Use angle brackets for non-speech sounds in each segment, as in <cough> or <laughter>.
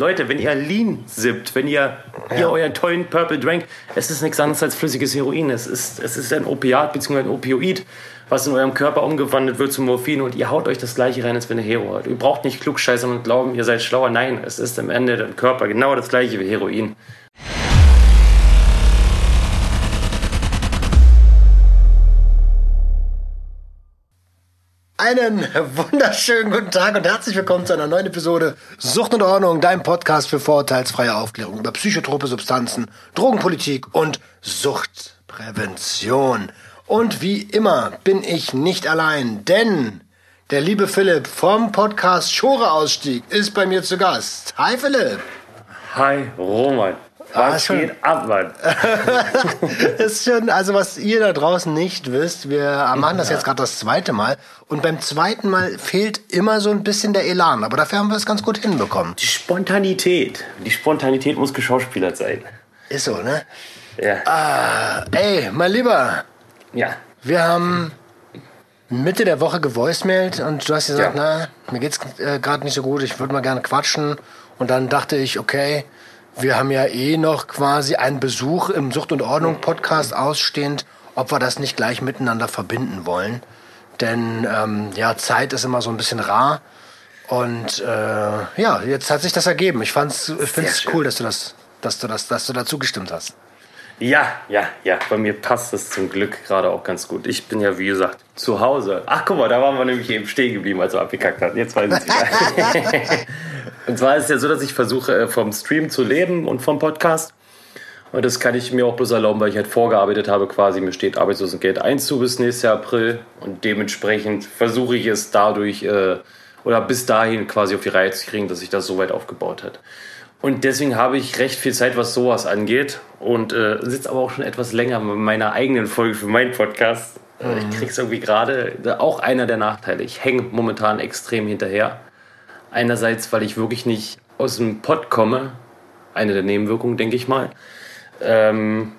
Leute, wenn ihr Lean sippt, wenn ihr, ja. ihr euren tollen Purple Drank, es ist nichts anderes als flüssiges Heroin. Es ist, es ist ein Opiat bzw. ein Opioid, was in eurem Körper umgewandelt wird zu Morphin und ihr haut euch das gleiche rein, als wenn ihr Hero habt. Ihr braucht nicht klugscheißern und glauben, ihr seid schlauer. Nein, es ist am Ende der Körper genau das gleiche wie Heroin. Einen wunderschönen guten Tag und herzlich willkommen zu einer neuen Episode Sucht und Ordnung, dein Podcast für vorurteilsfreie Aufklärung über psychotrope Substanzen, Drogenpolitik und Suchtprävention. Und wie immer bin ich nicht allein, denn der liebe Philipp vom Podcast Schore Ausstieg ist bei mir zu Gast. Hi Philipp. Hi Roman. Was ah, geht ab, Mann? <laughs> ist schon, also was ihr da draußen nicht wisst, wir machen das jetzt gerade das zweite Mal und beim zweiten Mal fehlt immer so ein bisschen der Elan, aber dafür haben wir es ganz gut hinbekommen. Die Spontanität, die Spontanität muss geschauspielert sein. Ist so, ne? Ja. Ah, ey, mein Lieber. Ja. Wir haben Mitte der Woche gevoicemailt und du hast gesagt, ja. na, mir geht's äh, gerade nicht so gut, ich würde mal gerne quatschen und dann dachte ich, okay, wir haben ja eh noch quasi einen Besuch im Sucht und Ordnung Podcast ausstehend, ob wir das nicht gleich miteinander verbinden wollen. Denn ähm, ja, Zeit ist immer so ein bisschen rar. Und äh, ja, jetzt hat sich das ergeben. Ich fand's, ich finde es cool, dass du das, dass du das, dass du dazu gestimmt hast. Ja, ja, ja. Bei mir passt es zum Glück gerade auch ganz gut. Ich bin ja, wie gesagt, zu Hause. Ach, guck mal, da waren wir nämlich eben stehen geblieben, als wir abgekackt hatten. Jetzt weiß ich es <laughs> Und zwar ist es ja so, dass ich versuche, äh, vom Stream zu leben und vom Podcast. Und das kann ich mir auch bloß erlauben, weil ich halt vorgearbeitet habe, quasi mir steht Arbeitslosengeld 1 zu bis nächstes Jahr April. Und dementsprechend versuche ich es dadurch äh, oder bis dahin quasi auf die Reihe zu kriegen, dass sich das so weit aufgebaut hat. Und deswegen habe ich recht viel Zeit, was sowas angeht. Und äh, sitze aber auch schon etwas länger mit meiner eigenen Folge für meinen Podcast. Mhm. Ich krieg's irgendwie gerade, auch einer der Nachteile. Ich hänge momentan extrem hinterher. Einerseits, weil ich wirklich nicht aus dem Pott komme. Eine der Nebenwirkungen, denke ich mal. Ähm,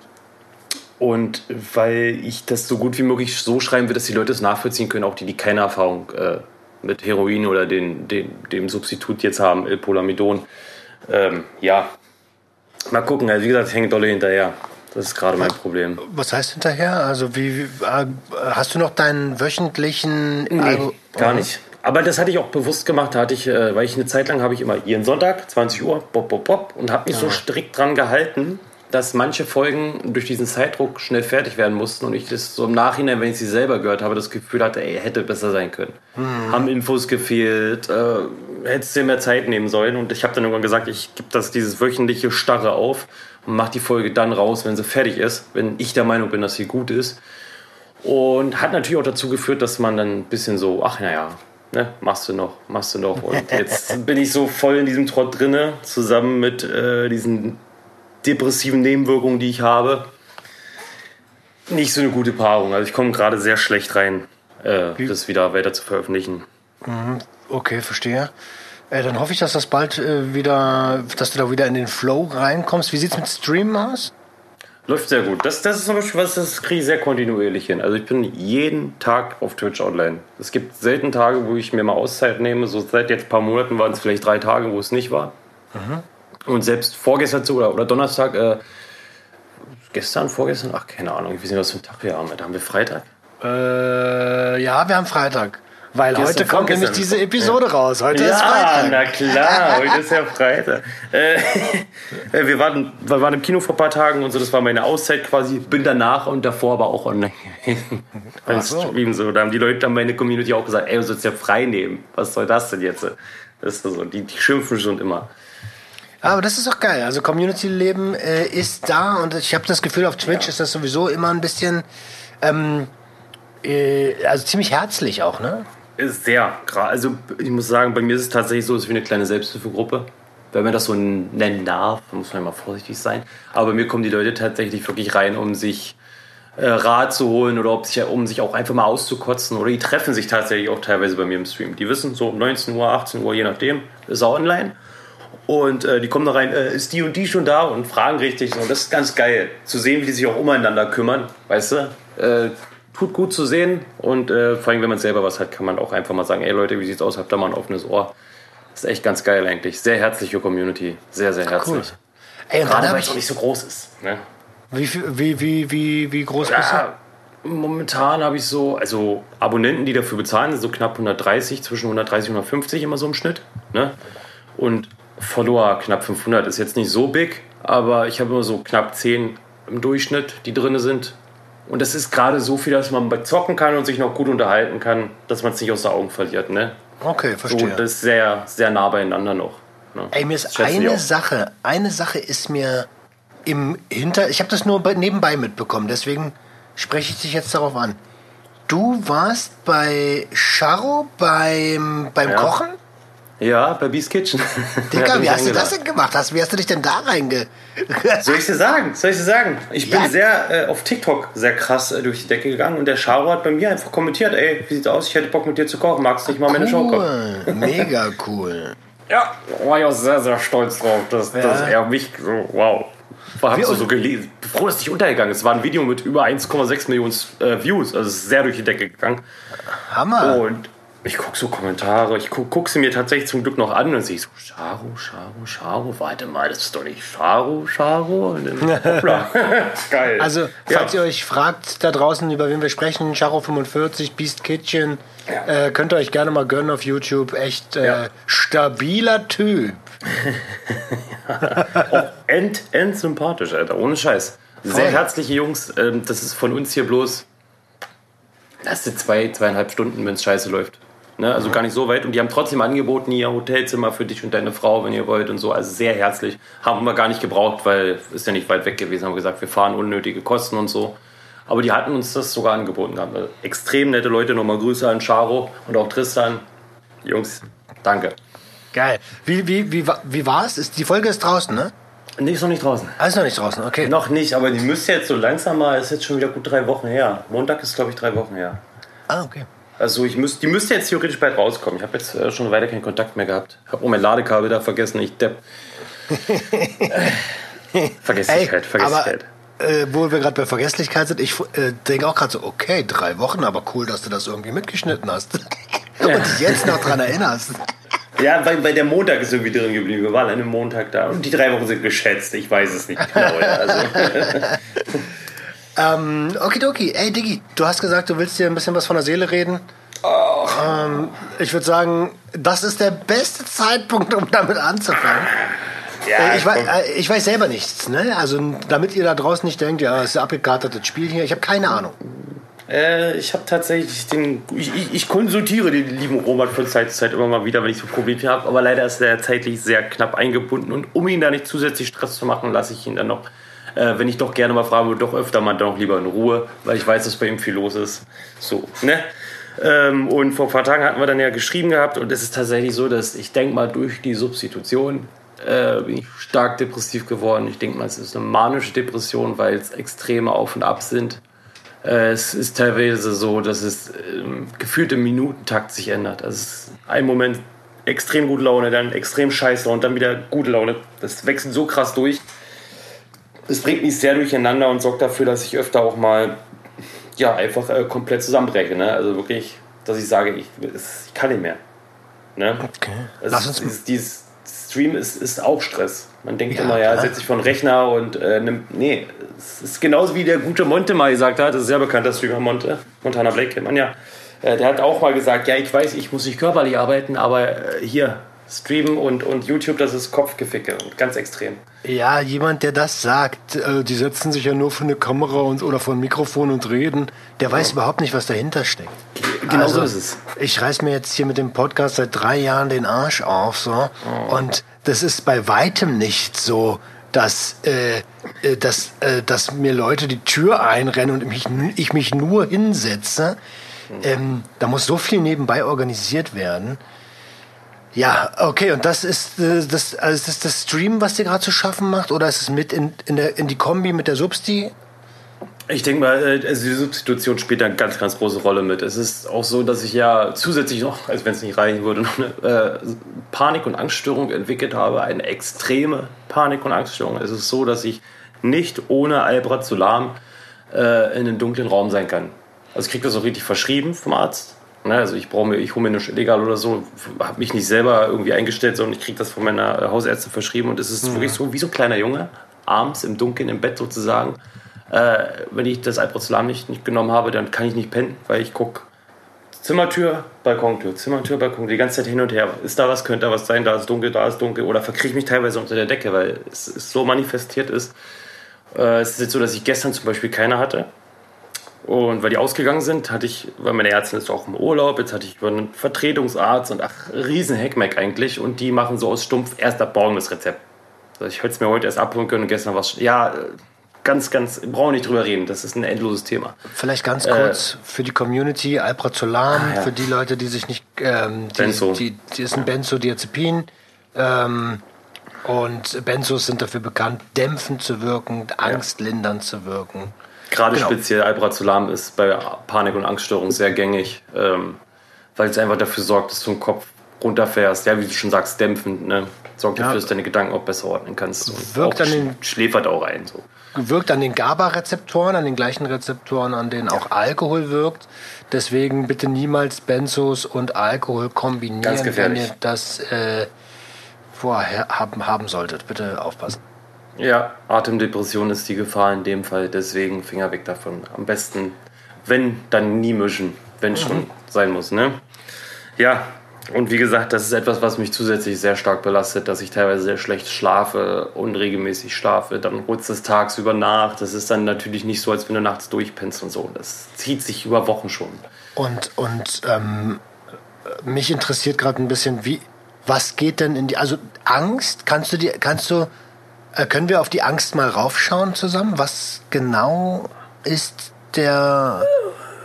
und weil ich das so gut wie möglich so schreiben will, dass die Leute es nachvollziehen können, auch die, die keine Erfahrung äh, mit Heroin oder den, den, dem Substitut jetzt haben, Elpolamidon. Ähm, ja, mal gucken. Also wie gesagt, ich hänge dolle hinterher. Das ist gerade mein Problem. Was heißt hinterher? Also wie, wie äh, hast du noch deinen wöchentlichen? Nee, gar nicht. Aber das hatte ich auch bewusst gemacht, da hatte ich, äh, weil ich eine Zeit lang habe ich immer jeden Sonntag, 20 Uhr, bop, bop, bop, und habe mich ja. so strikt dran gehalten, dass manche Folgen durch diesen Zeitdruck schnell fertig werden mussten und ich das so im Nachhinein, wenn ich sie selber gehört habe, das Gefühl hatte, ey, hätte besser sein können. Mhm. Haben Infos gefehlt, äh, hättest dir mehr Zeit nehmen sollen und ich habe dann irgendwann gesagt, ich gebe das dieses wöchentliche Starre auf und mache die Folge dann raus, wenn sie fertig ist, wenn ich der Meinung bin, dass sie gut ist. Und hat natürlich auch dazu geführt, dass man dann ein bisschen so, ach naja, ne, machst du noch, machst du noch. Und <laughs> jetzt bin ich so voll in diesem Trott drinne, zusammen mit äh, diesen depressiven Nebenwirkungen, die ich habe. Nicht so eine gute Paarung. Also ich komme gerade sehr schlecht rein, äh, das wieder weiter zu veröffentlichen. Mhm. Okay, verstehe. Äh, dann hoffe ich, dass das bald äh, wieder, dass du da wieder in den Flow reinkommst. Wie sieht es mit Streamen aus? Läuft sehr gut. Das, das ist zum Beispiel was, das kriege ich sehr kontinuierlich hin. Also ich bin jeden Tag auf Twitch online. Es gibt selten Tage, wo ich mir mal Auszeit nehme. So seit jetzt ein paar Monaten waren es vielleicht drei Tage, wo es nicht war. Mhm. Und selbst vorgestern oder, oder Donnerstag, äh, gestern, vorgestern, ach keine Ahnung, ich weiß nicht, was für ein Tag wir haben. Da haben wir Freitag. Äh, ja, wir haben Freitag. Weil Gestern heute kommt nämlich diese Episode ja. raus. Heute ja, ist Freitag. na klar, <laughs> heute ist ja Freitag. Äh, <laughs> äh, wir, waren, wir waren im Kino vor ein paar Tagen und so, das war meine Auszeit quasi. Bin danach und davor aber auch online. <laughs> Beim so. Stream so. Da haben die Leute, dann meine Community auch gesagt, ey, du sollst ja frei nehmen. Was soll das denn jetzt? Das ist so, die, die schimpfen schon immer. Aber das ist auch geil. Also Community-Leben äh, ist da und ich habe das Gefühl, auf Twitch ist das sowieso immer ein bisschen, ähm, äh, also ziemlich herzlich auch, ne? Sehr. Also ich muss sagen, bei mir ist es tatsächlich so, es ist wie eine kleine Selbsthilfegruppe. Wenn man das so nennen darf, muss man immer vorsichtig sein. Aber bei mir kommen die Leute tatsächlich wirklich rein, um sich äh, Rat zu holen oder ob sich, um sich auch einfach mal auszukotzen. Oder die treffen sich tatsächlich auch teilweise bei mir im Stream. Die wissen, so um 19 Uhr, 18 Uhr, je nachdem, ist er online. Und äh, die kommen da rein, äh, ist die und die schon da und fragen richtig. Und das ist ganz geil, zu sehen, wie die sich auch umeinander kümmern, weißt du? Äh, tut gut zu sehen und äh, vor allem, wenn man selber was hat, kann man auch einfach mal sagen, ey Leute, wie sieht's aus, habt da mal ein offenes Ohr. ist echt ganz geil eigentlich. Sehr herzliche Community. Sehr, sehr herzlich. Cool. Ey, Gerade weil es auch nicht so groß ist. Ne? Wie, wie, wie, wie, wie groß ja, bist du? Momentan habe ich so, also Abonnenten, die dafür bezahlen, sind so knapp 130, zwischen 130 und 150 immer so im Schnitt. Ne? Und Follower knapp 500 ist jetzt nicht so big, aber ich habe immer so knapp 10 im Durchschnitt, die drin sind. Und das ist gerade so viel, dass man zocken kann und sich noch gut unterhalten kann, dass man es nicht aus den Augen verliert. Ne? Okay, verstehe. So, das ist sehr, sehr nah beieinander noch. Ne? Ey, mir ist eine Sache, eine Sache ist mir im Hinter... Ich habe das nur nebenbei mitbekommen, deswegen spreche ich dich jetzt darauf an. Du warst bei Charo beim, beim ja. Kochen? Ja, bei Beast Kitchen. Digga, <laughs> wie hast du das denn gemacht? Hast, wie hast du dich denn da reinge... <laughs> Soll ich dir sagen? Soll ich dir sagen? Ich bin ja. sehr äh, auf TikTok sehr krass äh, durch die Decke gegangen und der Charo hat bei mir einfach kommentiert, ey, wie sieht's aus? Ich hätte Bock mit dir zu kochen. Magst du nicht mal cool. meine Show kommen? <laughs> Mega cool. ja, war ich auch sehr, sehr stolz drauf, dass, ja. dass er mich so, wow. Hast du so gelesen? Froh, dass nicht untergegangen ist. Es war ein Video mit über 1,6 Millionen äh, Views. Also es ist sehr durch die Decke gegangen. Hammer. Und ich gucke so Kommentare, ich gucke guck sie mir tatsächlich zum Glück noch an und sehe so, Charo, Charo, Charo, warte mal, das ist doch nicht Charo, Charo. Und dann. <laughs> <laughs> Geil. Also, falls ja. ihr euch fragt da draußen, über wen wir sprechen, Charo 45, Beast Kitchen, ja. äh, könnt ihr euch gerne mal gönnen auf YouTube. Echt äh, ja. stabiler Typ. Auch <laughs> end, end sympathisch, Alter, ohne Scheiß. Sehr herzliche Jungs, ähm, das ist von uns hier bloß, das sind zwei, zweieinhalb Stunden, wenn es scheiße läuft. Ne? Also gar nicht so weit. Und die haben trotzdem angeboten, ihr Hotelzimmer für dich und deine Frau, wenn ihr wollt und so. Also sehr herzlich. Haben wir gar nicht gebraucht, weil ist ja nicht weit weg gewesen. Haben gesagt, wir fahren unnötige Kosten und so. Aber die hatten uns das sogar angeboten gehabt. Also extrem nette Leute. Nochmal Grüße an Charo und auch Tristan. Jungs, danke. Geil. Wie, wie, wie, wie war es? Die Folge ist draußen, ne? Nee, ist noch nicht draußen. Ah, ist noch nicht draußen, okay. Noch nicht, aber die müsste jetzt so langsam mal, ist jetzt schon wieder gut drei Wochen her. Montag ist, glaube ich, drei Wochen her. Ah, okay. Also ich müsst, die müsste jetzt theoretisch bald rauskommen. Ich habe jetzt äh, schon weiter keinen Kontakt mehr gehabt. Ich habe auch mein Ladekabel da vergessen. Ich depp. <laughs> Vergesslichkeit, Vergesslichkeit. Aber, äh, wo wir gerade bei Vergesslichkeit sind, ich äh, denke auch gerade so, okay, drei Wochen, aber cool, dass du das irgendwie mitgeschnitten hast. <laughs> Und dich jetzt noch dran erinnerst. Ja, weil, weil der Montag ist irgendwie drin geblieben. Wir waren an einem Montag da. Und die drei Wochen sind geschätzt. Ich weiß es nicht genau. Ja. Also. <laughs> Ähm, okidoki. Ey, Diggi, du hast gesagt, du willst dir ein bisschen was von der Seele reden. Oh. Ähm, ich würde sagen, das ist der beste Zeitpunkt, um damit anzufangen. Ja, äh, ich, weiß, äh, ich weiß selber nichts. Ne? Also, damit ihr da draußen nicht denkt, ja, es ist ein abgekartetes Spiel hier. Ich habe keine Ahnung. Äh, ich habe tatsächlich den. Ich, ich, ich, konsultiere den lieben Robert von Zeit zu Zeit immer mal wieder, wenn ich so Probleme habe. Aber leider ist er zeitlich sehr knapp eingebunden. Und um ihn da nicht zusätzlich Stress zu machen, lasse ich ihn dann noch äh, wenn ich doch gerne mal frage, doch öfter mal doch lieber in Ruhe, weil ich weiß, dass bei ihm viel los ist. So, ne? Ähm, und vor ein paar Tagen hatten wir dann ja geschrieben gehabt und es ist tatsächlich so, dass ich denke mal durch die Substitution äh, bin ich stark depressiv geworden. Ich denke mal, es ist eine manische Depression, weil es extreme Auf und Ab sind. Äh, es ist teilweise so, dass es äh, gefühlt im Minutentakt sich ändert. Also es ist ein Moment extrem gute Laune, dann extrem scheiße und dann wieder gute Laune. Das wechselt so krass durch es bringt mich sehr durcheinander und sorgt dafür, dass ich öfter auch mal ja, einfach äh, komplett zusammenbreche. Ne? Also wirklich, dass ich sage, ich, ich kann nicht mehr. Ne? Okay. Also Lass uns dieses, dieses Stream ist, ist auch Stress. Man denkt ja, immer, ja, setze ich von Rechner und äh, nimm, nee, es ist genauso wie der gute Monte mal gesagt hat, das ist sehr bekannter Streamer Monte, Montana Blake kennt man ja. Äh, der hat auch mal gesagt, ja, ich weiß, ich muss nicht körperlich arbeiten, aber äh, hier, Streamen und, und YouTube, das ist Kopfgeficke und ganz extrem. Ja, jemand, der das sagt, äh, die setzen sich ja nur vor eine Kamera und, oder vor ein Mikrofon und reden, der ja. weiß überhaupt nicht, was dahinter steckt. Genau also, so ist es. Ich reiß mir jetzt hier mit dem Podcast seit drei Jahren den Arsch auf, so. Oh. Und das ist bei weitem nicht so, dass, äh, äh dass, äh, dass mir Leute die Tür einrennen und mich, ich mich nur hinsetze. Hm. Ähm, da muss so viel nebenbei organisiert werden. Ja, okay, und das ist äh, das, also ist das, das Stream, was dir gerade zu schaffen macht, oder ist es mit in, in, der, in die Kombi mit der Substi? Ich denke mal, äh, also die Substitution spielt da eine ganz, ganz große Rolle mit. Es ist auch so, dass ich ja zusätzlich noch, also wenn es nicht reichen würde, <laughs> noch eine äh, Panik- und Angststörung entwickelt habe, eine extreme Panik- und Angststörung. Es ist so, dass ich nicht ohne Alprazolam äh, in einem dunklen Raum sein kann. Also ich kriege das auch richtig verschrieben vom Arzt Ne, also ich brauche mir, ich hole mir nicht illegal oder so, habe mich nicht selber irgendwie eingestellt, sondern ich kriege das von meiner Hausärztin verschrieben und es ist mhm. wirklich so wie so ein kleiner Junge, abends im Dunkeln im Bett sozusagen. Äh, wenn ich das Alprazolam nicht, nicht genommen habe, dann kann ich nicht pennen, weil ich gucke Zimmertür, Balkontür, Zimmertür, Balkontür, die ganze Zeit hin und her. Ist da was, könnte da was sein, da ist dunkel, da ist dunkel. Oder verkriege ich mich teilweise unter der Decke, weil es, es so manifestiert ist. Äh, es ist jetzt so, dass ich gestern zum Beispiel keine hatte. Und weil die ausgegangen sind, hatte ich, weil meine Ärztin ist auch im Urlaub, jetzt hatte ich über einen Vertretungsarzt und ach, riesen Heckmeck eigentlich. Und die machen so aus Stumpf erst ab morgen das Rezept. Also ich hätte es mir heute erst abholen können und gestern war es, ja, ganz, ganz, brauchen wir nicht drüber reden. Das ist ein endloses Thema. Vielleicht ganz kurz äh, für die Community, Alprazolam, ah, ja. für die Leute, die sich nicht, ähm, die, Benzo. Die, die ist ein Benzodiazepin. Ähm, und Benzos sind dafür bekannt, dämpfend zu wirken, angstlindernd zu wirken. Gerade genau. speziell Alprazolam ist bei Panik- und Angststörungen sehr gängig, ähm, weil es einfach dafür sorgt, dass du im Kopf runterfährst. Ja, wie du schon sagst, dämpfend. Ne? Sorgt dafür, ja. dass du deine Gedanken auch besser ordnen kannst. Wirkt an den, schläfert auch ein. So wirkt an den GABA-Rezeptoren, an den gleichen Rezeptoren, an denen auch Alkohol wirkt. Deswegen bitte niemals Benzos und Alkohol kombinieren, wenn ihr das äh, vorher haben, haben solltet. Bitte aufpassen. Ja, Atemdepression ist die Gefahr in dem Fall, deswegen Finger weg davon. Am besten, wenn, dann nie mischen, wenn schon mhm. sein muss. Ne? Ja, und wie gesagt, das ist etwas, was mich zusätzlich sehr stark belastet, dass ich teilweise sehr schlecht schlafe, unregelmäßig schlafe. Dann du es tagsüber nach. Das ist dann natürlich nicht so, als wenn du nachts durchpennst und so. Das zieht sich über Wochen schon. Und, und ähm, mich interessiert gerade ein bisschen, wie, was geht denn in die, also Angst, kannst du die, kannst du, können wir auf die Angst mal raufschauen zusammen? Was genau ist der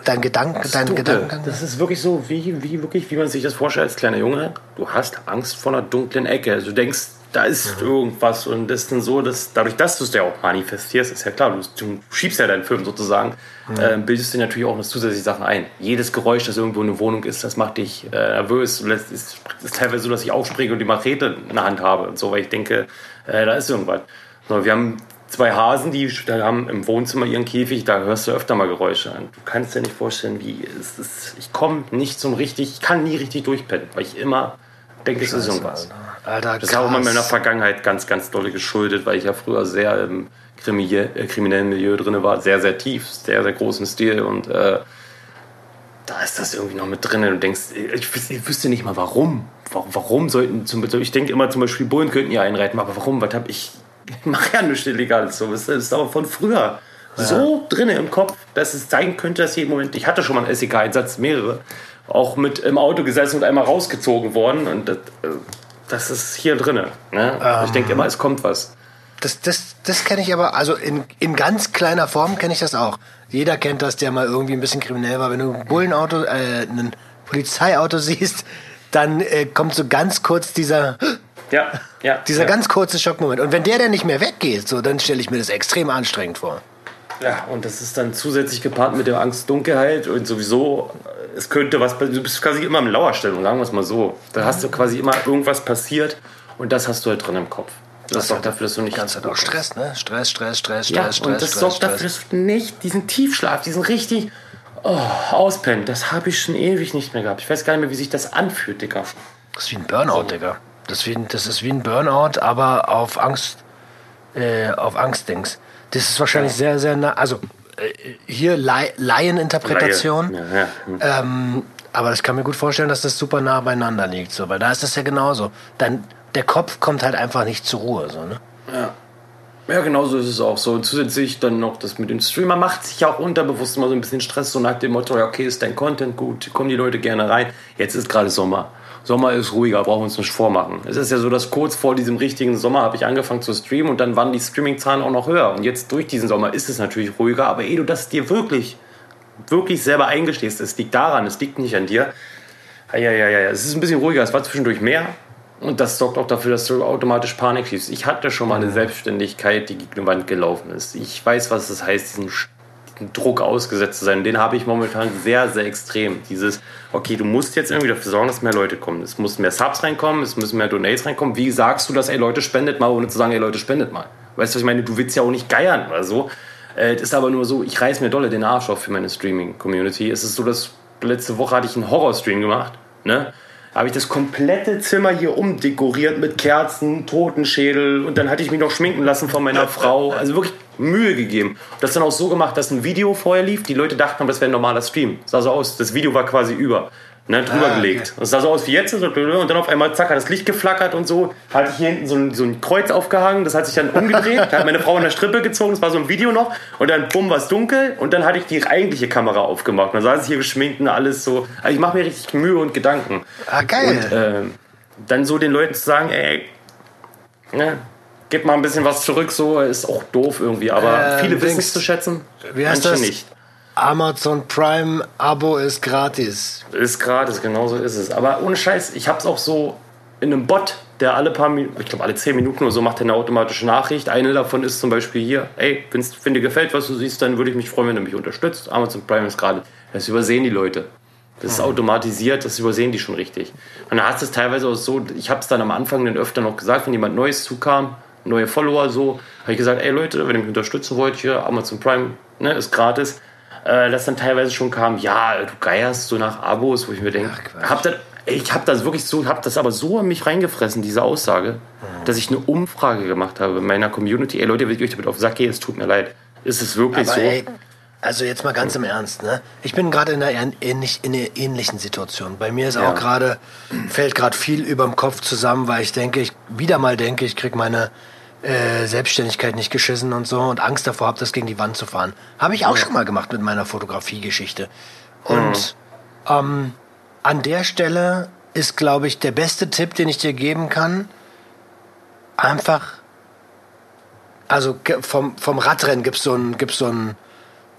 dein Gedanke, dein Gedanken. Das ist wirklich so, wie, wie, wirklich, wie man sich das vorstellt als kleiner Junge. Du hast Angst vor einer dunklen Ecke. Also du denkst, da ist mhm. irgendwas und das ist dann so, dass dadurch, dass du es ja auch manifestierst, ist ja klar, du, du schiebst ja deinen Film sozusagen, mhm. äh, bildest du natürlich auch noch zusätzliche Sachen ein. Jedes Geräusch, das irgendwo in der Wohnung ist, das macht dich äh, nervös. Es ist, ist, teilweise so, dass ich aufspringe und die Machete in der Hand habe und so, weil ich denke, äh, da ist irgendwas. So, wir haben zwei Hasen, die haben im Wohnzimmer ihren Käfig, da hörst du öfter mal Geräusche an. Du kannst dir nicht vorstellen, wie es ist. Ich komme nicht zum richtig, ich kann nie richtig durchpennen, weil ich immer denke, es ist irgendwas. Alter, das ist auch immer in meiner Vergangenheit ganz, ganz dolle geschuldet, weil ich ja früher sehr im äh, kriminellen Milieu drin war, sehr, sehr tief, sehr, sehr großen Stil und äh, da ist das irgendwie noch mit drin. Du denkst, ich, ich wüsste nicht mal warum. Warum, warum sollten zum Beispiel, ich denke immer zum Beispiel Bullen könnten hier einreiten, aber warum? Was habe ich <laughs> ich mache ja nichts Illegales. So. Das ist aber von früher ja. so drin im Kopf, dass es sein könnte, dass jeden Moment, ich hatte schon mal einen SEK-Einsatz, mehrere, auch mit im Auto gesessen und einmal rausgezogen worden. Und das, äh, das ist hier drin. Ne? Ähm, ich denke immer, es kommt was. Das, das, das kenne ich aber, also in, in ganz kleiner Form kenne ich das auch. Jeder kennt das, der mal irgendwie ein bisschen kriminell war. Wenn du ein Bullenauto, äh, ein Polizeiauto <laughs> siehst, dann äh, kommt so ganz kurz dieser ja, ja. Dieser ja. ganz kurze Schockmoment. Und wenn der dann nicht mehr weggeht, so, dann stelle ich mir das extrem anstrengend vor. Ja, und das ist dann zusätzlich gepaart mit der Angst-Dunkelheit und sowieso, es könnte was, du bist quasi immer in Lauerstellung, sagen wir es mal so. Da hast du quasi immer irgendwas passiert und das hast du halt drin im Kopf. Das, das sorgt dafür, dass du nicht. Ganz auch Stress, ne? Stress, Stress, Stress, ja, Stress, und das Stress, sorgt Stress. dafür, dass du nicht diesen Tiefschlaf, diesen richtig oh, auspennen, das habe ich schon ewig nicht mehr gehabt. Ich weiß gar nicht mehr, wie sich das anfühlt, Digga. Das ist wie ein Burnout, so. Digga. Das, wie, das ist wie ein Burnout, aber auf Angst, äh, auf Angstdings. Das ist wahrscheinlich ja. sehr, sehr nah. Also äh, hier Laieninterpretation. Laie. Ja, ja. Ähm, aber ich kann mir gut vorstellen, dass das super nah beieinander liegt, so, weil da ist das ja genauso. Dann der Kopf kommt halt einfach nicht zur Ruhe, so, ne? Ja. Ja, genau so ist es auch so. Und zusätzlich dann noch das mit dem Streamer macht sich ja auch unterbewusst immer so ein bisschen Stress, so nach dem Motto, ja, okay, ist dein Content gut, kommen die Leute gerne rein. Jetzt ist gerade Sommer. Sommer ist ruhiger, brauchen wir uns nicht vormachen. Es ist ja so, dass kurz vor diesem richtigen Sommer habe ich angefangen zu streamen und dann waren die Streaming-Zahlen auch noch höher. Und jetzt durch diesen Sommer ist es natürlich ruhiger, aber ehe du das dir wirklich, wirklich selber eingestehst, es liegt daran, es liegt nicht an dir. Ja, ja, ja, ja, es ist ein bisschen ruhiger, es war zwischendurch mehr. Und das sorgt auch dafür, dass du automatisch Panik schiebst. Ich hatte schon mal eine Selbstständigkeit, die gegen eine Wand gelaufen ist. Ich weiß, was das heißt, diesen Druck ausgesetzt zu sein. Den habe ich momentan sehr, sehr extrem. Dieses, okay, du musst jetzt irgendwie dafür sorgen, dass mehr Leute kommen. Es müssen mehr Subs reinkommen, es müssen mehr Donates reinkommen. Wie sagst du das, ey Leute, spendet mal, ohne zu sagen, ey Leute, spendet mal? Weißt du, was ich meine? Du willst ja auch nicht geiern oder so. Äh, es ist aber nur so, ich reiß mir dolle den Arsch auf für meine Streaming-Community. Es ist so, dass letzte Woche hatte ich einen Horrorstream gemacht, ne? Habe ich das komplette Zimmer hier umdekoriert mit Kerzen, Totenschädel und dann hatte ich mich noch schminken lassen von meiner Frau. Also wirklich Mühe gegeben. Das dann auch so gemacht, dass ein Video vorher lief. Die Leute dachten, das wäre ein normaler Stream. Sah so aus. Das Video war quasi über ne, drüber ah, gelegt. Okay. Das sah so aus wie jetzt und dann auf einmal zack hat das Licht geflackert und so. Hatte ich hier hinten so ein, so ein Kreuz aufgehangen, das hat sich dann umgedreht, da hat meine Frau in der Strippe gezogen, das war so ein Video noch und dann bumm war es dunkel und dann hatte ich die eigentliche Kamera aufgemacht. Und dann saß ich hier geschminkt und alles so. Also ich mache mir richtig Mühe und Gedanken. Ah, geil. Und äh, dann so den Leuten zu sagen, ey, ne, gib mal ein bisschen was zurück, so ist auch doof irgendwie, aber äh, viele wissen es zu schätzen. Wie heißt das? nicht. Amazon Prime Abo ist gratis. Ist gratis, genau so ist es. Aber ohne Scheiß, ich hab's auch so in einem Bot, der alle paar Minuten, ich glaube alle zehn Minuten oder so macht eine automatische Nachricht. Eine davon ist zum Beispiel hier, ey, wenn dir gefällt, was du siehst, dann würde ich mich freuen, wenn du mich unterstützt. Amazon Prime ist gerade. Das übersehen die Leute. Das ist automatisiert, das übersehen die schon richtig. Und da hast du es teilweise auch so, ich habe es dann am Anfang dann öfter noch gesagt, wenn jemand Neues zukam, neue Follower so, habe ich gesagt, ey Leute, wenn ihr mich unterstützen wollt, hier Amazon Prime ne, ist gratis äh, dass dann teilweise schon kam, ja, du geierst so nach Abos, wo ich mir denke, hab das, ich habe das wirklich so, habe das aber so an mich reingefressen, diese Aussage, mhm. dass ich eine Umfrage gemacht habe in meiner Community. Ey Leute, wenn ich euch damit auf Sack gehe, es tut mir leid. Ist es wirklich aber so? Ey, also jetzt mal ganz im Ernst, ne? Ich bin gerade in ähnlich, in einer ähnlichen Situation. Bei mir ist ja. auch gerade, fällt gerade viel über dem Kopf zusammen, weil ich denke, ich wieder mal denke, ich krieg meine äh, Selbstständigkeit nicht geschissen und so und Angst davor habe, das gegen die Wand zu fahren. Habe ich auch ja. schon mal gemacht mit meiner Fotografiegeschichte. Und mhm. ähm, an der Stelle ist, glaube ich, der beste Tipp, den ich dir geben kann, einfach, also vom, vom Radrennen gibt es so ein, gibt's so ein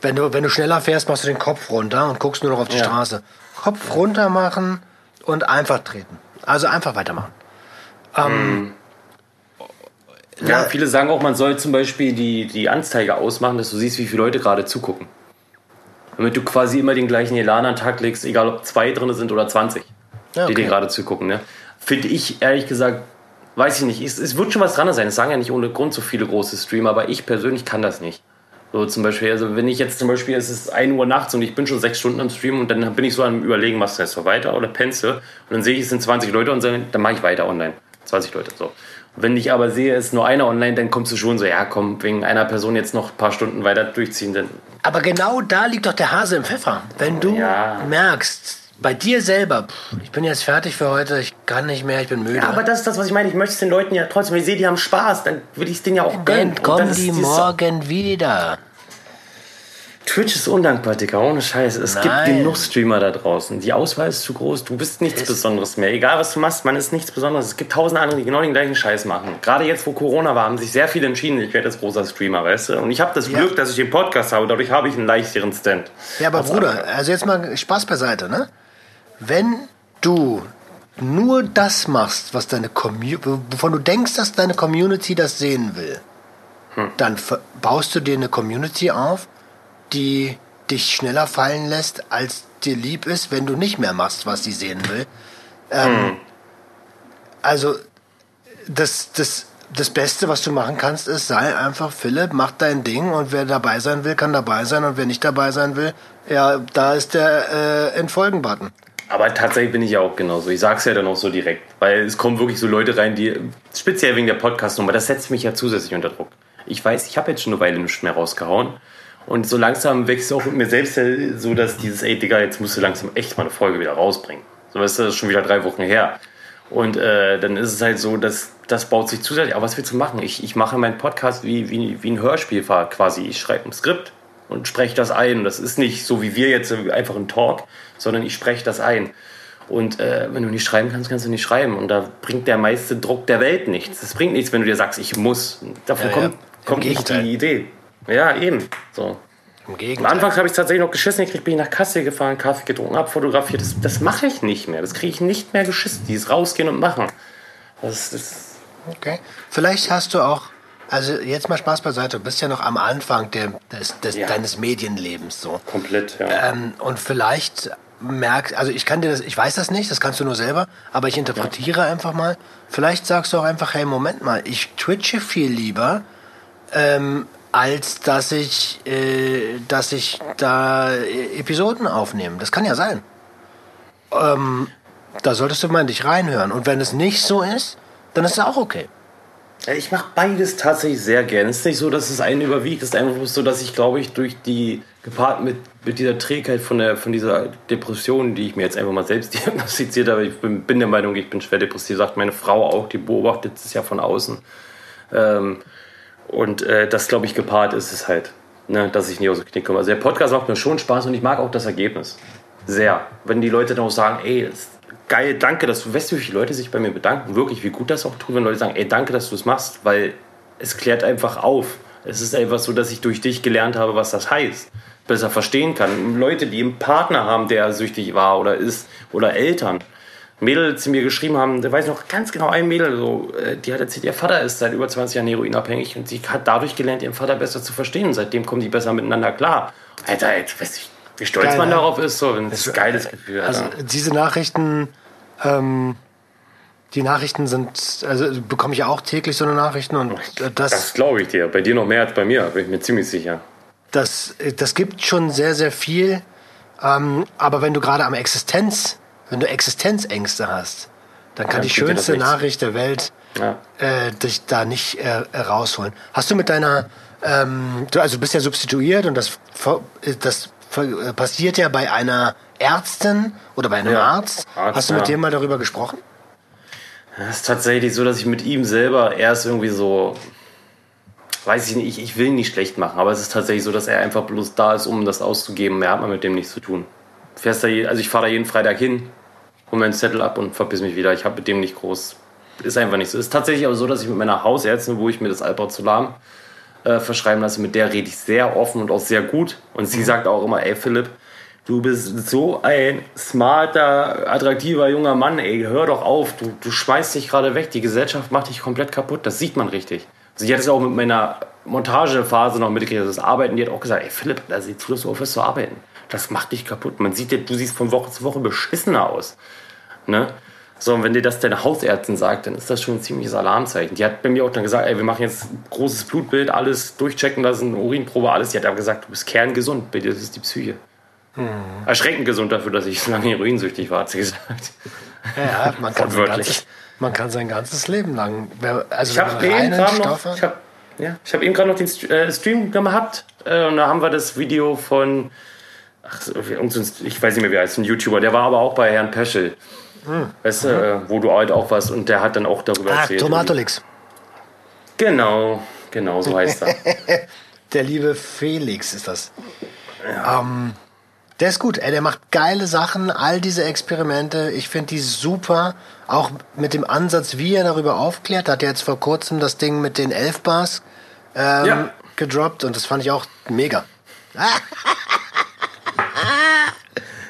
wenn du, wenn du schneller fährst, machst du den Kopf runter und guckst nur noch auf die ja. Straße. Kopf runter machen und einfach treten. Also einfach weitermachen. Ähm, mhm. Ja, viele sagen auch, man soll zum Beispiel die, die Anzeige ausmachen, dass du siehst, wie viele Leute gerade zugucken. Damit du quasi immer den gleichen Elan an den Tag legst, egal ob zwei drin sind oder 20, ja, okay. die dir gerade zugucken. Ne? Finde ich ehrlich gesagt, weiß ich nicht. Es, es, wird schon was dran sein. Es sagen ja nicht ohne Grund so viele große Streamer, aber ich persönlich kann das nicht. So zum Beispiel, also wenn ich jetzt zum Beispiel, es ist 1 Uhr nachts und ich bin schon sechs Stunden am Stream und dann bin ich so am Überlegen, machst du jetzt so weiter oder pennst Und dann sehe ich, es sind 20 Leute und dann mache ich weiter online. 20 Leute, so. Wenn ich aber sehe, es ist nur einer online, dann kommst du schon so, ja komm, wegen einer Person jetzt noch ein paar Stunden weiter durchziehen. Dann aber genau da liegt doch der Hase im Pfeffer. Wenn du ja. merkst, bei dir selber, ich bin jetzt fertig für heute, ich kann nicht mehr, ich bin müde. Ja, aber das ist das, was ich meine. Ich möchte es den Leuten ja trotzdem, wenn ich sehe, die haben Spaß, dann will ich es denen ja auch gönnen. Dann kommen die morgen wieder. Twitch ist undankbar, Digga, ohne Scheiß. Es Nein. gibt genug Streamer da draußen. Die Auswahl ist zu groß. Du bist nichts ist Besonderes mehr. Egal, was du machst, man ist nichts Besonderes. Es gibt tausende andere, die genau den gleichen Scheiß machen. Gerade jetzt, wo Corona war, haben sich sehr viele entschieden, ich werde jetzt großer Streamer, weißt du? Und ich habe das ja. Glück, dass ich den Podcast habe. Dadurch habe ich einen leichteren Stand. Ja, aber Bruder, andere. also jetzt mal Spaß beiseite, ne? Wenn du nur das machst, was deine Community, wovon du denkst, dass deine Community das sehen will, hm. dann baust du dir eine Community auf, die dich schneller fallen lässt, als dir lieb ist, wenn du nicht mehr machst, was sie sehen will. Ähm, mhm. Also das, das, das Beste, was du machen kannst, ist, sei einfach Philipp, mach dein Ding und wer dabei sein will, kann dabei sein und wer nicht dabei sein will, ja, da ist der äh, Entfolgen-Button. Aber tatsächlich bin ich ja auch genauso. Ich sag's ja dann auch so direkt, weil es kommen wirklich so Leute rein, die speziell wegen der Podcast-Nummer, das setzt mich ja zusätzlich unter Druck. Ich weiß, ich habe jetzt schon eine Weile nichts mehr rausgehauen. Und so langsam wächst auch mit mir selbst so, dass dieses, ey Digga, jetzt musst du langsam echt mal eine Folge wieder rausbringen. So du, das ist schon wieder drei Wochen her. Und äh, dann ist es halt so, dass das baut sich zusätzlich. Aber was willst du machen? Ich, ich mache meinen Podcast wie, wie, wie ein Hörspiel quasi. Ich schreibe ein Skript und spreche das ein. Das ist nicht so wie wir jetzt einfach ein Talk, sondern ich spreche das ein. Und äh, wenn du nicht schreiben kannst, kannst du nicht schreiben. Und da bringt der meiste Druck der Welt nichts. Das bringt nichts, wenn du dir sagst, ich muss. Davon ja, kommt, ja. kommt nicht die Idee. Ja, eben. So. Im Gegenteil. Am Anfang habe ich tatsächlich noch geschissen gekriegt, bin ich nach Kassel gefahren, Kaffee getrunken, abfotografiert. Das, das mache ich nicht mehr. Das kriege ich nicht mehr geschissen. Dieses rausgehen und machen. Das, das okay. Vielleicht hast du auch, also jetzt mal Spaß beiseite, du bist ja noch am Anfang der, des, des, ja. deines Medienlebens so. Komplett, ja. Ähm, und vielleicht merkst, also ich kann dir das, ich weiß das nicht, das kannst du nur selber, aber ich interpretiere ja. einfach mal. Vielleicht sagst du auch einfach, hey, Moment mal, ich twitche viel lieber, ähm, als dass ich, äh, dass ich da Episoden aufnehme. Das kann ja sein. Ähm, da solltest du mal in dich reinhören. Und wenn es nicht so ist, dann ist es auch okay. Ich mache beides tatsächlich sehr gerne. Es ist nicht so, dass es einen überwiegt. Es ist einfach so, dass ich, glaube ich, durch die, gepaart mit, mit dieser Trägheit von, der, von dieser Depression, die ich mir jetzt einfach mal selbst <laughs> diagnostiziert habe, ich bin, bin der Meinung, ich bin schwer depressiv, sagt meine Frau auch, die beobachtet es ja von außen. Ähm, und äh, das, glaube ich, gepaart ist es halt, ne, dass ich nicht aus dem Knick komme. Also der Podcast macht mir schon Spaß und ich mag auch das Ergebnis. Sehr. Wenn die Leute dann auch sagen, ey, geil, danke, dass du, weißt du, wie viele Leute sich bei mir bedanken, wirklich, wie gut das auch tut, wenn Leute sagen, ey, danke, dass du es machst, weil es klärt einfach auf. Es ist einfach so, dass ich durch dich gelernt habe, was das heißt. Besser verstehen kann. Leute, die einen Partner haben, der süchtig war oder ist, oder Eltern. Mädels, die mir geschrieben haben, da weiß ich noch ganz genau, ein Mädel, so, äh, die hat erzählt, ihr Vater ist seit über 20 Jahren heroinabhängig und sie hat dadurch gelernt, ihren Vater besser zu verstehen. Seitdem kommen die besser miteinander klar. Alter, jetzt weiß ich, wie stolz Geil, man ne? darauf ist, so, das ist ein geiles Gefühl. Also, Alter. Also diese Nachrichten, ähm, die Nachrichten sind, also bekomme ich auch täglich so eine Nachrichten und das. Das glaube ich dir. Bei dir noch mehr als bei mir, bin ich mir ziemlich sicher. Das, das gibt schon sehr, sehr viel. Ähm, aber wenn du gerade am Existenz wenn du Existenzängste hast, dann kann ja, die schönste Nachricht der Welt ja. äh, dich da nicht äh, rausholen. Hast du mit deiner, ähm, du, also du bist ja substituiert und das, das passiert ja bei einer Ärztin oder bei einem ja, Arzt. Arzt. Hast du mit dem mal darüber gesprochen? Es ist tatsächlich so, dass ich mit ihm selber erst irgendwie so, weiß ich nicht, ich, ich will ihn nicht schlecht machen, aber es ist tatsächlich so, dass er einfach bloß da ist, um das auszugeben. Mehr hat man mit dem nichts zu tun. Fährst da, also ich fahre da jeden Freitag hin, hole meinen Zettel ab und verpiss mich wieder. Ich habe mit dem nicht groß. Ist einfach nicht so. Ist tatsächlich aber so, dass ich mit meiner Hausärztin, wo ich mir das Alprazolam äh, verschreiben lasse, mit der rede ich sehr offen und auch sehr gut. Und sie mhm. sagt auch immer, ey Philipp, du bist so ein smarter, attraktiver junger Mann, ey, hör doch auf, du, du schmeißt dich gerade weg, die Gesellschaft macht dich komplett kaputt, das sieht man richtig. Also ich hatte es auch mit meiner Montagephase noch mitgekriegt, das Arbeiten, die hat auch gesagt, ey Philipp, da sieh zu, dass du aufhörst zu arbeiten. Das macht dich kaputt. Man sieht, du siehst von Woche zu Woche beschissener aus. Ne? So, und wenn dir das deine Hausärztin sagt, dann ist das schon ein ziemliches Alarmzeichen. Die hat bei mir auch dann gesagt, ey, wir machen jetzt ein großes Blutbild, alles durchchecken lassen, Urinprobe, alles. Die hat aber gesagt, du bist kerngesund, bei dir ist die Psyche. Hm. Erschreckend gesund dafür, dass ich so lange heroinsüchtig war, hat sie gesagt. Ja, man kann, sein ganzes, man kann sein ganzes Leben lang. Also ich habe eben gerade noch, ich hab, ja, ich hab eben gerade noch den äh, Stream gehabt äh, und da haben wir das Video von ach, ich weiß nicht mehr, wie heißt, ein YouTuber, der war aber auch bei Herrn Peschel. Hm. Weißt du, mhm. wo du halt auch warst und der hat dann auch darüber ah, erzählt. Tomatolix. Genau, genau, so heißt er. <laughs> der liebe Felix ist das. Ja. Ähm, der ist gut, ey, der macht geile Sachen, all diese Experimente. Ich finde die super. Auch mit dem Ansatz, wie er darüber aufklärt. Hat er jetzt vor kurzem das Ding mit den Elfbars ähm, ja. gedroppt und das fand ich auch mega. <laughs>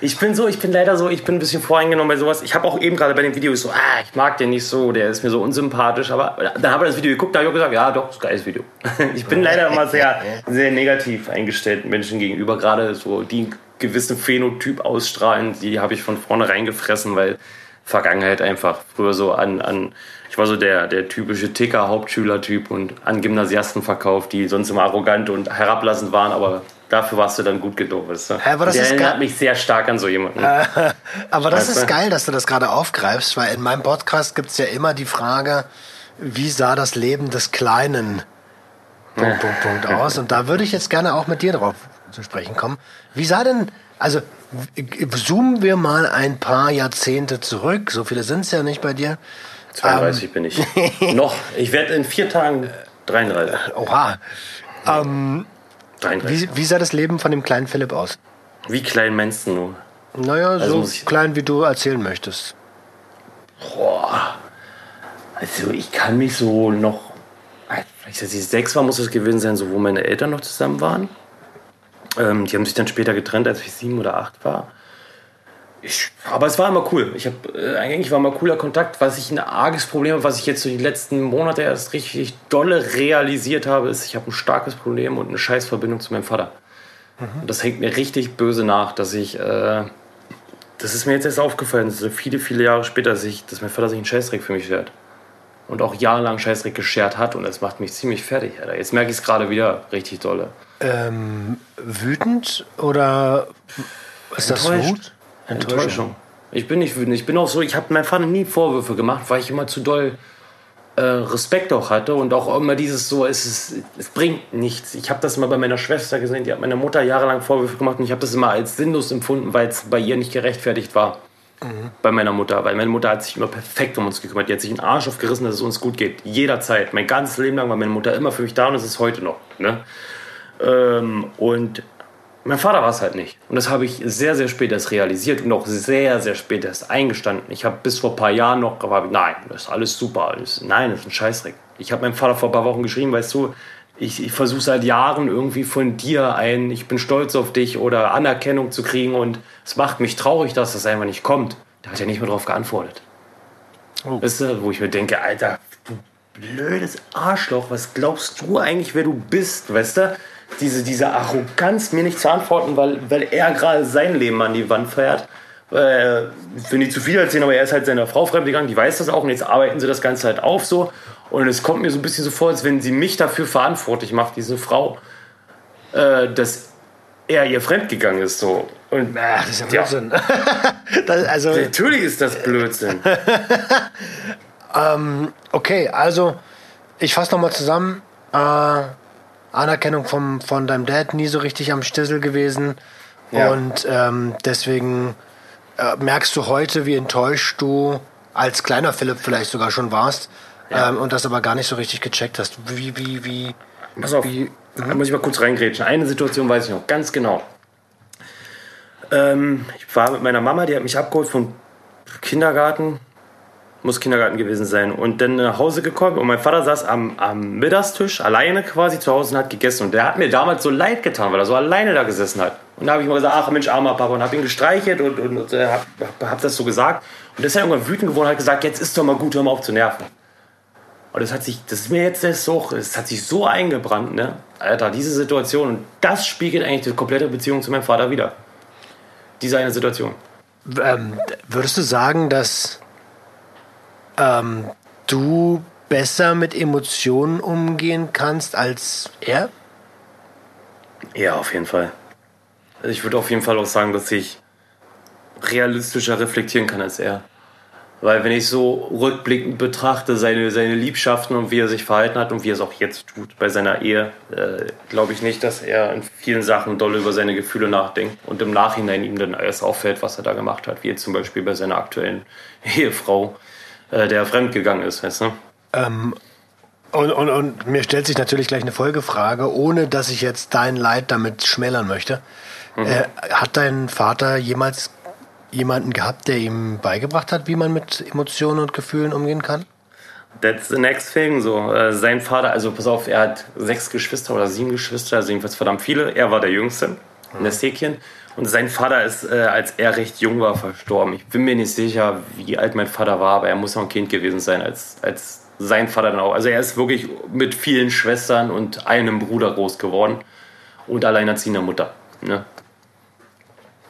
Ich bin so, ich bin leider so, ich bin ein bisschen voreingenommen bei sowas. Ich habe auch eben gerade bei dem Video so, ah, ich mag den nicht so, der ist mir so unsympathisch. Aber dann habe ich das Video geguckt, da habe ich auch gesagt, ja, doch, ist ein geiles Video. <laughs> Ich bin leider immer sehr, sehr negativ eingestellt Menschen gegenüber, gerade so die einen gewissen Phänotyp ausstrahlen, die habe ich von vornherein gefressen, weil Vergangenheit einfach früher so an, an ich war so der, der typische Ticker-Hauptschüler-Typ und an Gymnasiasten verkauft, die sonst immer arrogant und herablassend waren, aber dafür warst du dann gut genug. Weißt du? aber das Der ist erinnert mich sehr stark an so jemanden. <laughs> aber das weißt ist geil, dass du das gerade aufgreifst, weil in meinem Podcast gibt es ja immer die Frage, wie sah das Leben des Kleinen Punkt, Punkt, <laughs> Punkt aus? Und da würde ich jetzt gerne auch mit dir drauf zu sprechen kommen. Wie sah denn, also zoomen wir mal ein paar Jahrzehnte zurück, so viele sind es ja nicht bei dir. 32 ähm, bin ich. <laughs> Noch. Ich werde in vier Tagen 33. Oha. Ähm, wie, wie, sah das Leben von dem kleinen Philipp aus? Wie klein meinst du nur? Naja, also so klein, wie du erzählen möchtest. Boah. Also ich kann mich so noch, vielleicht als ich sechs war, muss es gewesen sein, so wo meine Eltern noch zusammen waren. Ähm, die haben sich dann später getrennt, als ich sieben oder acht war. Ich, aber es war immer cool. Ich habe äh, eigentlich war immer cooler Kontakt. Was ich ein arges Problem habe, was ich jetzt so die letzten Monate erst richtig dolle realisiert habe, ist, ich habe ein starkes Problem und eine Scheißverbindung zu meinem Vater. Mhm. Und das hängt mir richtig böse nach, dass ich, äh, das ist mir jetzt erst aufgefallen, so viele, viele Jahre später, dass, ich, dass mein Vater sich einen Scheißdreck für mich fährt. und auch jahrelang Scheißdreck geschert hat und das macht mich ziemlich fertig, Alter. Jetzt merke ich es gerade wieder richtig dolle. Ähm, wütend oder ist das. Wut? Enttäuschung. Ich bin nicht wütend. Ich bin auch so, ich habe meinem Vater nie Vorwürfe gemacht, weil ich immer zu doll äh, Respekt auch hatte und auch immer dieses so, es, ist, es bringt nichts. Ich habe das mal bei meiner Schwester gesehen, die hat meiner Mutter jahrelang Vorwürfe gemacht und ich habe das immer als sinnlos empfunden, weil es bei ihr nicht gerechtfertigt war. Bei meiner Mutter, weil meine Mutter hat sich immer perfekt um uns gekümmert. Die hat sich den Arsch aufgerissen, dass es uns gut geht. Jederzeit. Mein ganzes Leben lang war meine Mutter immer für mich da und es ist heute noch. Ne? Ähm, und mein Vater war es halt nicht. Und das habe ich sehr, sehr spät erst realisiert und auch sehr, sehr spät erst eingestanden. Ich habe bis vor ein paar Jahren noch, aber nein, das ist alles super. Alles, nein, das ist ein Scheißdreck. Ich habe meinem Vater vor ein paar Wochen geschrieben, weißt du, ich, ich versuche seit Jahren irgendwie von dir ein, ich bin stolz auf dich oder Anerkennung zu kriegen und es macht mich traurig, dass das einfach nicht kommt. Da hat er nicht mehr drauf geantwortet. Oh. Weißt du, wo ich mir denke, Alter, du blödes Arschloch, was glaubst du eigentlich, wer du bist, weißt du? Diese, diese Arroganz, mir nicht zu antworten, weil, weil er gerade sein Leben an die Wand fährt. Äh, Finde ich zu viel erzählen, aber er ist halt seiner Frau fremdgegangen, die weiß das auch und jetzt arbeiten sie das Ganze halt auf so. Und es kommt mir so ein bisschen so vor, als wenn sie mich dafür verantwortlich macht, diese Frau, äh, dass er ihr fremdgegangen ist so. Und Ach, das ist ja Ja. Blödsinn. <laughs> das, also, natürlich ist das Blödsinn. <laughs> okay, also ich fasse nochmal zusammen. Äh, Anerkennung vom, von deinem Dad nie so richtig am Stissel gewesen. Ja. Und ähm, deswegen äh, merkst du heute, wie enttäuscht du als kleiner Philipp vielleicht sogar schon warst. Ja. Ähm, und das aber gar nicht so richtig gecheckt hast. Wie, wie, wie, Pass auf, Wie- da muss ich mal kurz reingrätschen. Eine Situation weiß ich noch ganz genau. Ähm, ich war mit meiner Mama, die hat mich abgeholt vom Kindergarten, muss Kindergarten gewesen sein, und dann nach Hause gekommen und mein Vater saß am, am Mittagstisch alleine quasi zu Hause und hat gegessen. Und der hat mir damals so leid getan, weil er so alleine da gesessen hat. Und da habe ich mal gesagt, ach Mensch, armer Papa, und habe ihn gestreichelt und, und, und äh, habe hab das so gesagt. Und der ist ja irgendwann wütend geworden und hat gesagt, jetzt ist doch mal gut, hör mal auf zu nerven. Und das hat sich, das ist mir jetzt das so, es hat sich so eingebrannt, ne? Alter, diese Situation und das spiegelt eigentlich die komplette Beziehung zu meinem Vater wieder. Diese eine Situation. ähm, würdest du sagen, dass ähm, du besser mit Emotionen umgehen kannst als er? Ja, auf jeden Fall. Also ich würde auf jeden Fall auch sagen, dass ich realistischer reflektieren kann als er. Weil wenn ich so rückblickend betrachte, seine, seine Liebschaften und wie er sich verhalten hat und wie er es auch jetzt tut bei seiner Ehe, äh, glaube ich nicht, dass er in vielen Sachen doll über seine Gefühle nachdenkt und im Nachhinein ihm dann erst auffällt, was er da gemacht hat, wie jetzt zum Beispiel bei seiner aktuellen <laughs> Ehefrau, äh, der fremdgegangen ist, weißt du? Ähm, und, und, und mir stellt sich natürlich gleich eine Folgefrage, ohne dass ich jetzt dein Leid damit schmälern möchte. Äh, hat dein Vater jemals jemanden gehabt, der ihm beigebracht hat, wie man mit Emotionen und Gefühlen umgehen kann? That's the next thing. So, äh, sein Vater, also pass auf, er hat sechs Geschwister oder sieben Geschwister, also jedenfalls verdammt viele. Er war der Jüngste, in der Säckchen. Und sein Vater ist, äh, als er recht jung war, verstorben. Ich bin mir nicht sicher, wie alt mein Vater war, aber er muss noch ein Kind gewesen sein, als, als sein Vater dann auch. Also er ist wirklich mit vielen Schwestern und einem Bruder groß geworden und alleinerziehender Mutter. Ne?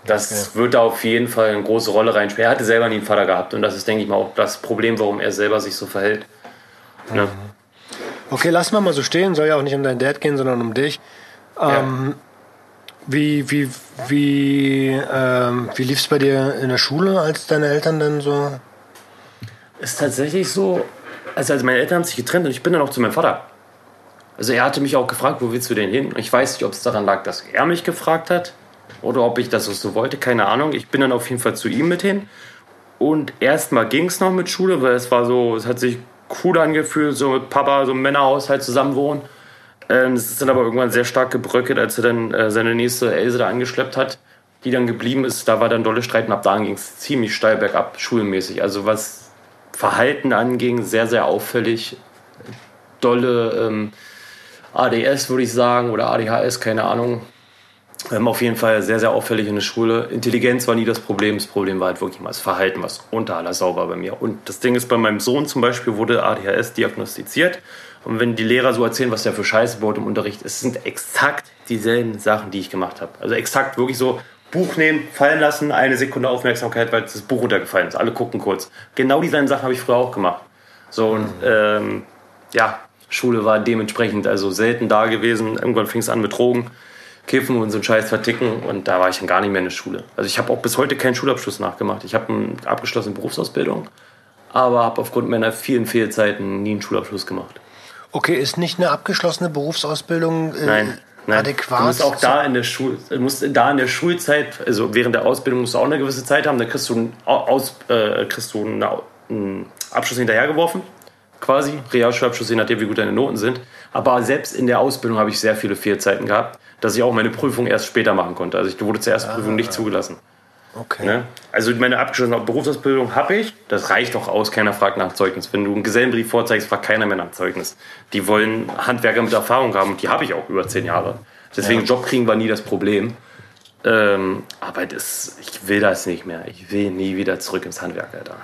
Das wird da auf jeden Fall eine große Rolle reinspielen. Er hatte selber nie einen Vater gehabt und das ist, denke ich mal, auch das Problem, warum er selber sich so verhält. Ne? Okay, lass mal mal so stehen. Soll ja auch nicht um deinen Dad gehen, sondern um dich. Ähm, Wie, wie, wie, ähm, wie lief es bei dir in der Schule, als deine Eltern dann so? Ist tatsächlich so, also, also meine Eltern haben sich getrennt und ich bin dann auch zu meinem Vater. Also er hatte mich auch gefragt, wo willst du denn hin? Ich weiß nicht, ob es daran lag, dass er mich gefragt hat oder ob ich das so wollte, keine Ahnung. Ich bin dann auf jeden Fall zu ihm mit hin. Und erstmal ging es noch mit Schule, weil es war so, es hat sich cool angefühlt, so mit Papa, so im Männerhaushalt zusammen wohnen. Ähm, es ist dann aber irgendwann sehr stark gebröckelt, als er dann äh, seine nächste Else da angeschleppt hat, die dann geblieben ist. Da war dann dolle Streit und ab da ging es ziemlich steil bergab, schulmäßig. Also was Verhalten anging, sehr, sehr auffällig. Dolle ähm, ADS, würde ich sagen, oder ADHS, keine Ahnung. Ähm, auf jeden Fall sehr, sehr auffällig in der Schule. Intelligenz war nie das Problem. Das Problem war halt wirklich mal das Verhalten, was unter aller Sau war bei mir. Und das Ding ist, bei meinem Sohn zum Beispiel wurde ADHS diagnostiziert. Und wenn die Lehrer so erzählen, was der für Scheiße baut im Unterricht, es sind exakt dieselben Sachen, die ich gemacht habe. Also exakt wirklich so Buch nehmen, fallen lassen, eine Sekunde Aufmerksamkeit, weil das Buch runtergefallen ist. Alle gucken kurz. Genau dieselben Sachen habe ich früher auch gemacht. So und ähm, ja, Schule war dementsprechend also selten da gewesen. Irgendwann fing es an mit Drogen, Kiffen und so einen Scheiß verticken und da war ich dann gar nicht mehr in der Schule. Also ich habe auch bis heute keinen Schulabschluss nachgemacht. Ich habe eine abgeschlossene Berufsausbildung, aber habe aufgrund meiner vielen Fehlzeiten nie einen Schulabschluss gemacht. Okay, ist nicht eine abgeschlossene Berufsausbildung äh, Nein. Nein. adäquat? Du musst auch da in der Schul musst da in der Schulzeit, also während der Ausbildung musst du auch eine gewisse Zeit haben, dann kriegst du einen, Aus, äh, kriegst du einen, einen Abschluss hinterhergeworfen, quasi, Realschulabschluss, je nachdem wie gut deine Noten sind. Aber selbst in der Ausbildung habe ich sehr viele Fehlzeiten gehabt, dass ich auch meine Prüfung erst später machen konnte. Also ich wurde zur ersten Prüfung nicht zugelassen. Okay. Ne? Also meine abgeschlossene Berufsausbildung habe ich. Das reicht doch aus. Keiner fragt nach Zeugnis. Wenn du einen Gesellenbrief vorzeigst, fragt keiner mehr nach Zeugnis. Die wollen Handwerker mit Erfahrung haben und die habe ich auch über zehn Jahre. Deswegen Job kriegen war nie das Problem. Ähm, aber das, ich will das nicht mehr. Ich will nie wieder zurück ins Handwerk, Alter.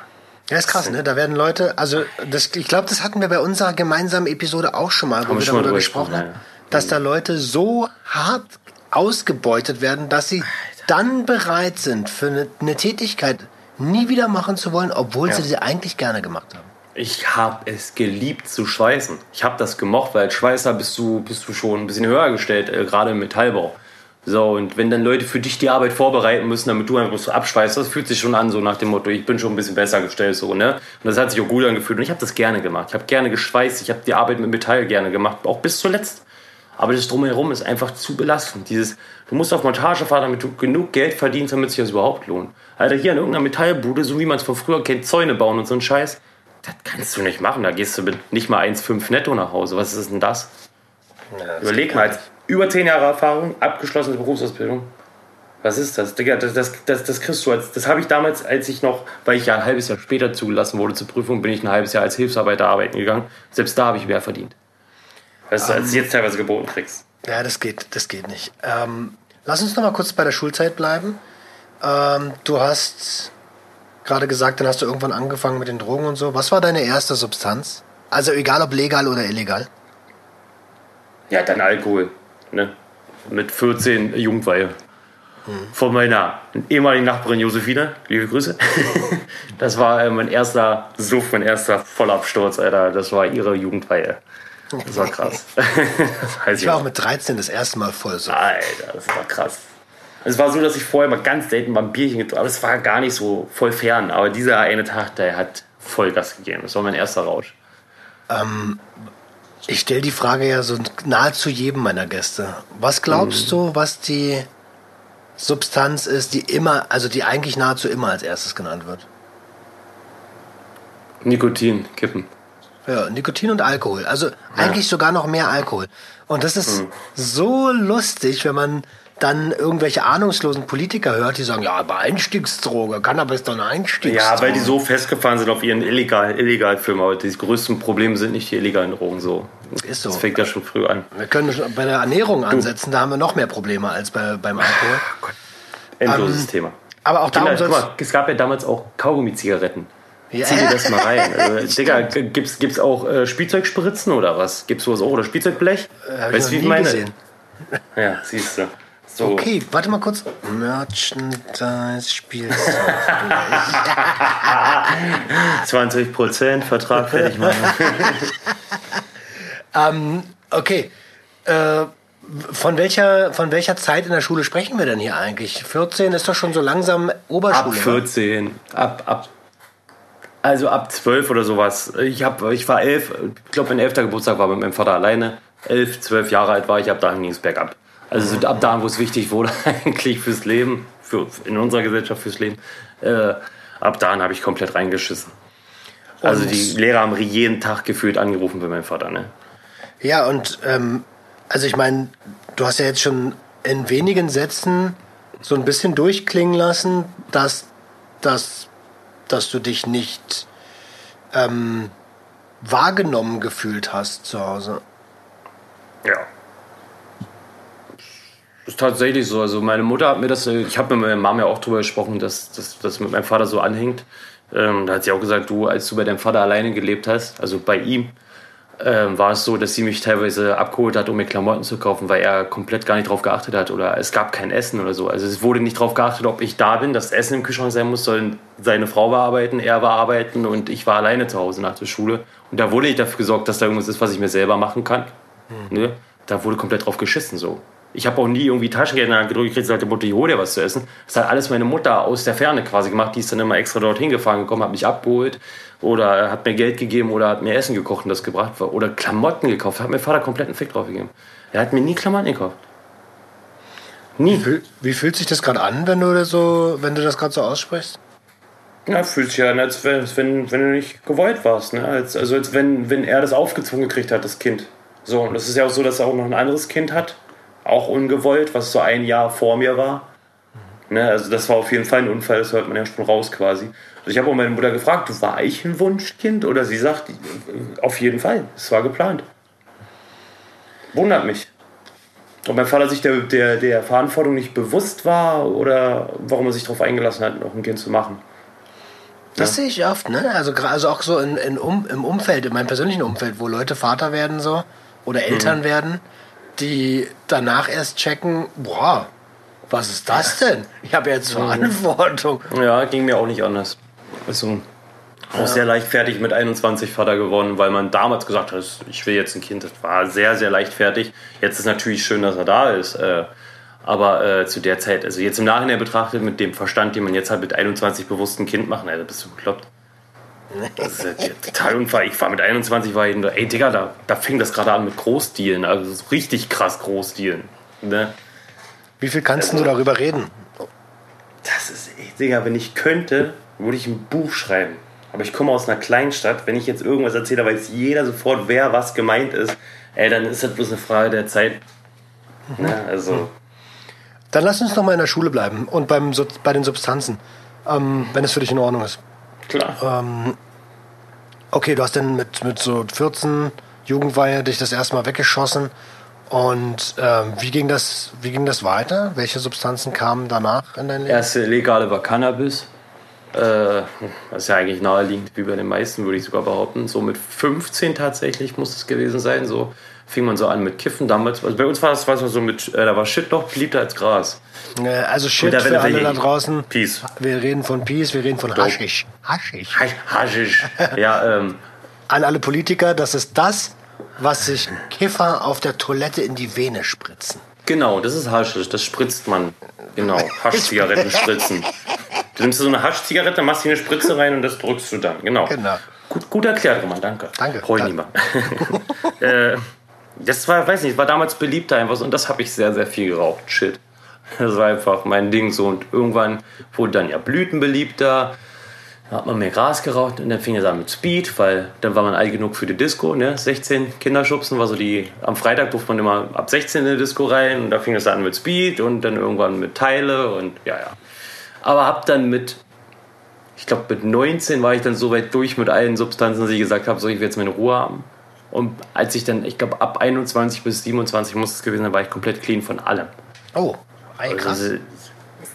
Ja, ist krass, ne? Da werden Leute, also das, ich glaube, das hatten wir bei unserer gemeinsamen Episode auch schon mal, wo Haben wir darüber gesprochen gesprochen, haben, ja. dass da Leute so hart ausgebeutet werden, dass sie dann bereit sind, für eine, eine Tätigkeit nie wieder machen zu wollen, obwohl Ja. sie sie eigentlich gerne gemacht haben. Ich habe es geliebt zu schweißen. Ich habe das gemocht, weil als Schweißer bist du, bist du schon ein bisschen höher gestellt, äh, gerade im Metallbau. So, und wenn dann Leute für dich die Arbeit vorbereiten müssen, damit du einfach so abschweißt, das fühlt sich schon an, so nach dem Motto, ich bin schon ein bisschen besser gestellt, so, ne? Und das hat sich auch gut angefühlt. Und ich habe das gerne gemacht. Ich habe gerne geschweißt, ich habe die Arbeit mit Metall gerne gemacht, auch bis zuletzt. Aber das Drumherum ist einfach zu belastend. Dieses, du musst auf Montage fahren, damit du genug Geld verdienst, damit sich das überhaupt lohnt. Alter, hier in irgendeiner Metallbude, so wie man es von früher kennt, Zäune bauen und so ein Scheiß, das kannst du nicht machen. Da gehst du mit nicht mal 1,5 netto nach Hause. Was ist denn das? Überleg mal, über 10 Jahre Erfahrung, abgeschlossene Berufsausbildung. Was ist das? Digga, das, das, das, das kriegst du als, das habe ich damals, als ich noch, weil ich ja ein halbes Jahr später zugelassen wurde zur Prüfung, bin ich ein halbes Jahr als Hilfsarbeiter arbeiten gegangen. Selbst da habe ich mehr verdient. Weißt du, als du jetzt teilweise geboten kriegst. Ja, das geht, das geht nicht. Ähm, lass uns noch mal kurz bei der Schulzeit bleiben. Ähm, du hast gerade gesagt, dann hast du irgendwann angefangen mit den Drogen und so. Was war deine erste Substanz? Also egal ob legal oder illegal. Ja, dann Alkohol. Ne? Mit 14 Jugendweihe. Von meiner ehemaligen Nachbarin Josefine. Liebe Grüße. <laughs> Das war äh, mein erster Suff, mein erster Vollabsturz, Alter. Das war ihre Jugendweihe. Das war krass. <laughs> Das Ich war auch mit 13 das erste Mal voll so. Alter, das war krass. Es war so, dass ich vorher mal ganz selten mal ein Bierchen getrunken habe. Es war gar nicht so voll fern. Aber dieser eine Tag, der hat Vollgas gegeben. Das war mein erster Rausch. Ich stelle die Frage ja so nahezu jedem meiner Gäste. Was glaubst du, was die Substanz ist, die immer, also die eigentlich nahezu immer als erstes genannt wird? Nikotin, Kippen. Ja, Nikotin und Alkohol. Also eigentlich sogar noch mehr Alkohol. Und das ist so lustig, wenn man dann irgendwelche ahnungslosen Politiker hört, die sagen, ja, aber Einstiegsdroge, Cannabis ist doch eine Einstiegsdroge. Ja, weil die so festgefahren sind auf ihren illegal, illegal Film. Aber die größten Probleme sind nicht die illegalen Drogen so. Ist so. Das fängt ja schon früh an. Wir können schon bei der Ernährung ansetzen, da haben wir noch mehr Probleme als bei, beim Alkohol. Endloses Ähm, Thema. Aber auch darum Kinder, soll guck mal, es gab ja damals auch Kaugummi-Zigaretten. Ja. Zieh dir das mal rein. Also, <laughs> Digga, gibt's, gibt's auch äh, Spielzeugspritzen oder was? Gibt's sowas auch? Oder Spielzeugblech? Äh, weißt du, wie ich meine? gesehen. <laughs> Ja, siehst du. So. Okay, warte mal kurz. Merchandise Spielzeug. 20% <laughs> Vertrag fertig machen. Okay. Äh, von welcher, von welcher Zeit in der Schule sprechen wir denn hier eigentlich? 14 ist doch schon so langsam Oberschule. Ab wa? 14, ab, ab, also ab 12 oder sowas. Ich, hab, ich war 11, ich glaube, mein 11. Geburtstag war mit meinem Vater alleine. 11, 12 Jahre alt war ich, ab dahin ging es bergab. Also so ab da, wo es wichtig wurde, <laughs> eigentlich fürs Leben, für, in unserer Gesellschaft fürs Leben, äh, ab dahin habe ich komplett reingeschissen. Also die Lehrer haben jeden Tag gefühlt angerufen für meinen Vater. Ne? Ja, und ähm, also ich meine, du hast ja jetzt schon in wenigen Sätzen so ein bisschen durchklingen lassen, dass, dass, dass du dich nicht ähm, wahrgenommen gefühlt hast zu Hause. Ja. Ist tatsächlich so. Also meine Mutter hat mir das, äh, ich habe mit meiner Mama ja auch drüber gesprochen, dass dass das mit meinem Vater so anhängt. Ähm, da hat sie auch gesagt, du, als du bei deinem Vater alleine gelebt hast, also bei ihm, ähm, war es so, dass sie mich teilweise abgeholt hat, um mir Klamotten zu kaufen, weil er komplett gar nicht drauf geachtet hat oder es gab kein Essen oder so. Also es wurde nicht drauf geachtet, ob ich da bin, das Essen im Kühlschrank sein muss, sollen seine Frau war arbeiten, er war arbeiten und ich war alleine zu Hause nach der Schule. Und da wurde nicht dafür gesorgt, dass da irgendwas ist, was ich mir selber machen kann. Hm. Ne? Da wurde komplett drauf geschissen so. Ich habe auch nie irgendwie Taschengeld in der Hand gedrückt, gekriegt, sagte Mutter, ich hole dir was zu essen. Das hat alles meine Mutter aus der Ferne quasi gemacht. Die ist dann immer extra dorthin gefahren gekommen, hat mich abgeholt oder hat mir Geld gegeben oder hat mir Essen gekocht und das gebracht. Oder Klamotten gekauft. Hat mein Vater komplett einen Fick drauf gegeben. Er hat mir nie Klamotten gekauft. Nie. Wie, wie fühlt sich das gerade an, wenn du, so, wenn du das gerade so aussprichst? Ja, fühlt sich an, als wenn, wenn, wenn du nicht gewollt warst. Ne? Als, also als wenn, wenn er das aufgezwungen gekriegt hat, das Kind. So, und es ist ja auch so, dass er auch noch ein anderes Kind hat auch ungewollt, was so ein Jahr vor mir war. Ne, also das war auf jeden Fall ein Unfall, das hört man ja schon raus quasi. Also ich habe auch meine Mutter gefragt, war ich ein Wunschkind? Oder sie sagt, auf jeden Fall, es war geplant. Wundert mich. Ob mein Vater sich der, der, der Verantwortung nicht bewusst war oder warum er sich darauf eingelassen hat, noch ein Kind zu machen. Das ja. sehe ich oft, ne? Also, also auch so in, in um, im Umfeld, in meinem persönlichen Umfeld, wo Leute Vater werden so oder Eltern mhm. werden die danach erst checken, boah, was ist das denn? Ich habe jetzt Verantwortung. Ja, ging mir auch nicht anders. Also auch ja. sehr leichtfertig mit 21 Vater geworden, weil man damals gesagt hat, ich will jetzt ein Kind. Das war sehr, sehr leichtfertig. Jetzt ist natürlich schön, dass er da ist. Äh, aber äh, zu der Zeit, also jetzt im Nachhinein betrachtet, mit dem Verstand, den man jetzt hat, mit 21 bewusst ein Kind machen, Alter, bist du bekloppt. Das ist ja total unfall. Ich war mit 21, war ich, ey Digga, da, da fing das gerade an mit Großdealen, also so richtig krass Großdealen. Ne? Wie viel kannst also, du darüber reden? Das ist, ey, Digga, wenn ich könnte, würde ich ein Buch schreiben. Aber ich komme aus einer Kleinstadt. Wenn ich jetzt irgendwas erzähle, weiß jeder sofort, wer was gemeint ist. Ey, dann ist das bloß eine Frage der Zeit. Mhm. Ne? Also. Dann lass uns noch mal in der Schule bleiben und beim, bei den Substanzen, ähm, wenn es für dich in Ordnung ist. Klar. Ähm, okay, du hast dann mit, mit so 14 Jugendweihe dich das erstmal weggeschossen. Und ähm, wie, ging das, wie ging das weiter? Welche Substanzen kamen danach in dein Leben? Erste legale war Cannabis. Äh, das ist ja eigentlich naheliegend, wie bei den meisten, würde ich sogar behaupten. So mit 15 tatsächlich muss es gewesen sein. So fing man so an mit Kiffen damals. Also bei uns war das, was so mit, äh, da war Shit noch beliebter als Gras. Also Shit für alle da draußen. Peace. Wir reden von Peace, wir reden von Haschisch. Haschisch. Haschisch. ja, ähm. An alle Politiker, das ist das, was sich Kiffer auf der Toilette in die Vene spritzen. Genau, das ist Haschisch, das spritzt man. Genau, <laughs> Haschzigaretten spritzen. Du nimmst so eine Haschzigarette, machst hier eine Spritze rein und das drückst du dann. Genau. genau. Gut, gut erklärt, Roman, danke. Danke. Ich nicht <laughs> äh, das war, weiß nicht, war damals beliebter einfach so und das habe ich sehr, sehr viel geraucht. Shit. Das war einfach mein Ding so. Und irgendwann wurde dann ja Blüten beliebter. Da hat man mehr Gras geraucht und dann fing es an mit Speed, weil dann war man alt genug für die Disco, ne? 16 Kinderschubsen war so die, am Freitag durfte man immer ab 16 in die Disco rein und da fing es an mit Speed und dann irgendwann mit Teile und ja, ja. Aber hab dann mit, ich glaube mit 19 war ich dann so weit durch mit allen Substanzen, dass ich gesagt habe, so ich will jetzt meine Ruhe haben. Und als ich dann, ich glaube ab 21 bis 27 muss es gewesen sein, war ich komplett clean von allem. Oh. Ey, krass. Also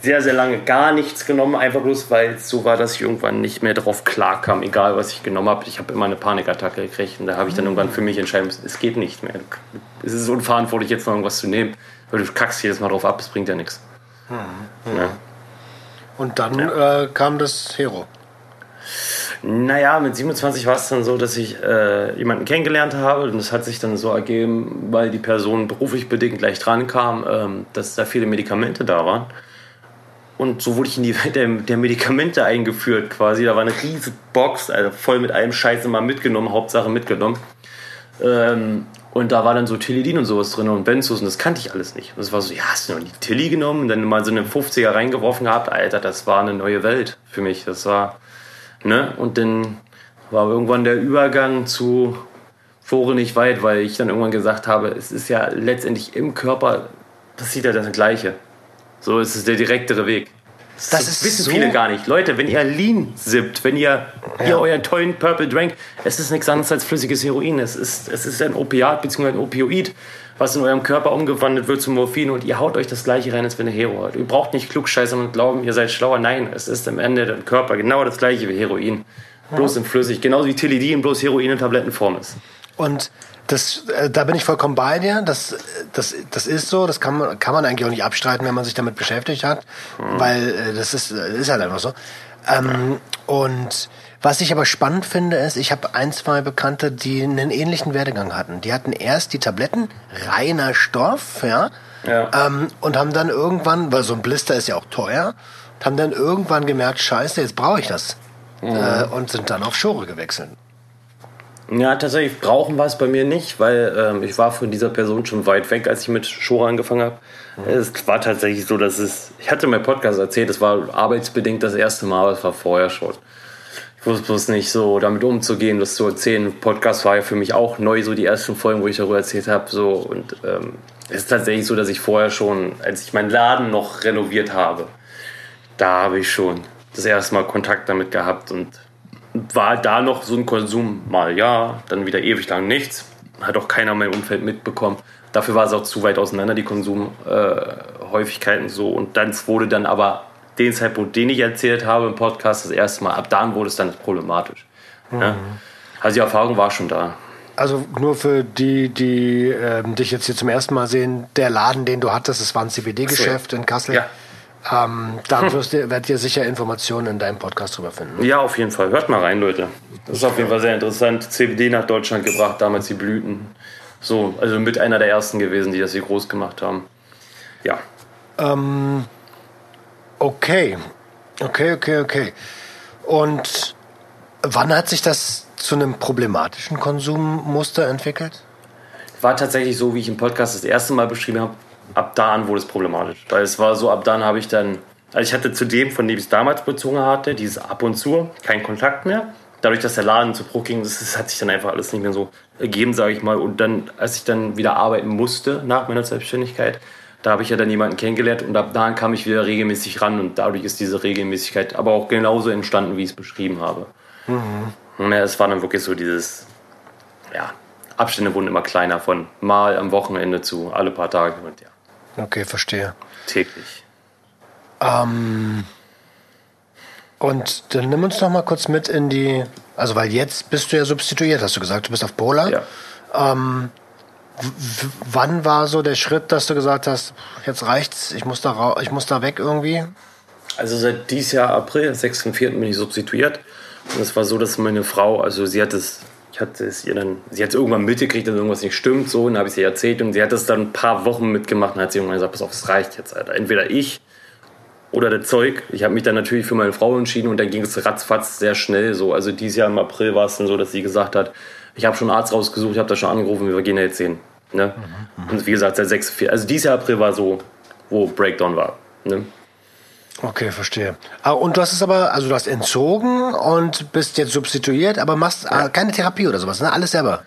sehr, sehr lange gar nichts genommen, einfach bloß, weil es so war, dass ich irgendwann nicht mehr darauf klarkam, egal was ich genommen habe. Ich habe immer eine Panikattacke gekriegt und da habe ich dann irgendwann für mich entscheiden müssen, es geht nicht mehr. Es ist unverantwortlich, jetzt noch irgendwas zu nehmen, weil du kackst jedes Mal drauf ab, es bringt ja nichts. Hm, hm. Ja. Und dann ja. äh, kam das Hero. Naja, mit 27 war es dann so, dass ich äh, jemanden kennengelernt habe und es hat sich dann so ergeben, weil die Person beruflich bedingt gleich dran kam, ähm, dass da viele Medikamente da waren. Und so wurde ich in die Welt der, der, Medikamente eingeführt quasi. Da war eine riesige Box, also voll mit allem Scheiß immer mitgenommen, Hauptsache mitgenommen. Ähm, und da war dann so Tilidin und sowas drin und Benzos und das kannte ich alles nicht. Und das war so, ja, hast du noch nie Tilly genommen und dann mal so eine 50er reingeworfen gehabt. Alter, das war eine neue Welt für mich. Das war Ne? Und dann war irgendwann der Übergang zu Fore nicht weit, weil ich dann irgendwann gesagt habe, es ist ja letztendlich im Körper passiert ja das Gleiche. So ist es der direktere Weg. Das, das wissen so viele gar nicht. Leute, wenn ihr Lean sippt, wenn ihr ja. hier euren tollen Purple Drank, es ist nichts anderes als flüssiges Heroin. Es ist, es ist ein Opiat bzw. ein Opioid, was in eurem Körper umgewandelt wird zu Morphin und ihr haut euch das gleiche rein, als wenn ihr Hero habt. Ihr braucht nicht klugscheißern und glauben, ihr seid schlauer. Nein, es ist am Ende der Körper genau das gleiche wie Heroin. Bloß in flüssig. Genauso wie Tilidin, bloß Heroin in Tablettenform ist. Und das, äh, da bin ich vollkommen bei dir. Das, das, das ist so. Das kann man, kann man eigentlich auch nicht abstreiten, wenn man sich damit beschäftigt hat. Mhm. Weil äh, das ist, äh, ist halt einfach so. Ähm, und was ich aber spannend finde, ist, ich habe ein, zwei Bekannte, die einen ähnlichen Werdegang hatten. Die hatten erst die Tabletten, reiner Stoff, ja. ja. Ähm, und haben dann irgendwann, weil so ein Blister ist ja auch teuer, haben dann irgendwann gemerkt, scheiße, jetzt brauche ich das. Mhm. Äh, und sind dann auf Schore gewechselt. Ja, tatsächlich brauchen war es bei mir nicht, weil ähm, ich war von dieser Person schon weit weg, als ich mit Shore angefangen habe. Mhm. Es war tatsächlich so, dass es, ich hatte mein Podcast erzählt, es war arbeitsbedingt das erste Mal, aber es war vorher schon. Ich wusste bloß nicht so damit umzugehen, das zu erzählen. Podcast war ja für mich auch neu, so die ersten Folgen, wo ich darüber erzählt habe. So, und ähm, es ist tatsächlich so, dass ich vorher schon, als ich meinen Laden noch renoviert habe, da habe ich schon das erste Mal Kontakt damit gehabt und war da noch so ein Konsum mal ja, dann wieder ewig lang nichts. Hat auch keiner in meinem Umfeld mitbekommen. Dafür war es auch zu weit auseinander, die Konsumhäufigkeiten äh, so. Und dann wurde dann aber den Zeitpunkt, den ich erzählt habe im Podcast, das erste Mal, ab dann wurde es dann problematisch. Mhm. Ja? Also die Erfahrung war schon da. Also nur für die, die ähm, dich jetzt hier zum ersten Mal sehen, der Laden, den du hattest, das war ein CBD-Geschäft so. in Kassel. Ja. Ähm, da hm. wirst ihr, werdet ihr sicher Informationen in deinem Podcast drüber finden. Ja, auf jeden Fall. Hört mal rein, Leute. Das ist auf jeden Fall sehr interessant. CBD nach Deutschland gebracht, damals die Blüten. So, also mit einer der ersten gewesen, die das hier groß gemacht haben. Ja. Ähm, okay. Okay, okay, okay. Und wann hat sich das zu einem problematischen Konsummuster entwickelt? War tatsächlich so, wie ich im Podcast das erste Mal beschrieben habe, ab da an wurde es problematisch. Weil es war so, ab dann habe ich dann, also ich hatte zu dem, von dem ich es damals bezogen hatte, dieses ab und zu, keinen Kontakt mehr. Dadurch, dass der Laden zu Bruch ging, das, das hat sich dann einfach alles nicht mehr so ergeben, sage ich mal. Und dann, als ich dann wieder arbeiten musste nach meiner Selbstständigkeit, da habe ich ja dann jemanden kennengelernt und ab da kam ich wieder regelmäßig ran und dadurch ist diese Regelmäßigkeit aber auch genauso entstanden, wie ich es beschrieben habe. Mhm. Ja, es war dann wirklich so dieses, ja, Abstände wurden immer kleiner von mal am Wochenende zu alle paar Tage und ja. Okay, verstehe. Täglich. Ähm, und dann nimm uns noch mal kurz mit in die, also weil jetzt bist du ja substituiert, hast du gesagt, du bist auf Pola. Ja. Ähm, wann war so der Schritt, dass du gesagt hast, jetzt reicht's, ich muss da, ich muss da weg irgendwie? Also seit dieses Jahr April, 6.4. bin ich substituiert. Und es war so, dass meine Frau, also sie hat es ich hatte es ihr dann, sie hat es irgendwann mitgekriegt, dass irgendwas nicht stimmt, so, und dann habe ich sie erzählt und sie hat es dann ein paar Wochen mitgemacht und hat sie irgendwann gesagt, pass auf, es reicht jetzt, Alter. Entweder ich oder der Zeug. Ich habe mich dann natürlich für meine Frau entschieden und dann ging es ratzfatz sehr schnell so. Also dieses Jahr im April war es dann so, dass sie gesagt hat, ich habe schon einen Arzt rausgesucht, ich habe da schon angerufen, wir gehen da jetzt hin. Ne? Mhm, und wie gesagt, seit 6, 4, also dieses Jahr April war so, wo Breakdown war. Ne? Okay, verstehe. Ah, und du hast es aber, also du hast entzogen und bist jetzt substituiert, aber machst ja. keine Therapie oder sowas, ne? Alles selber.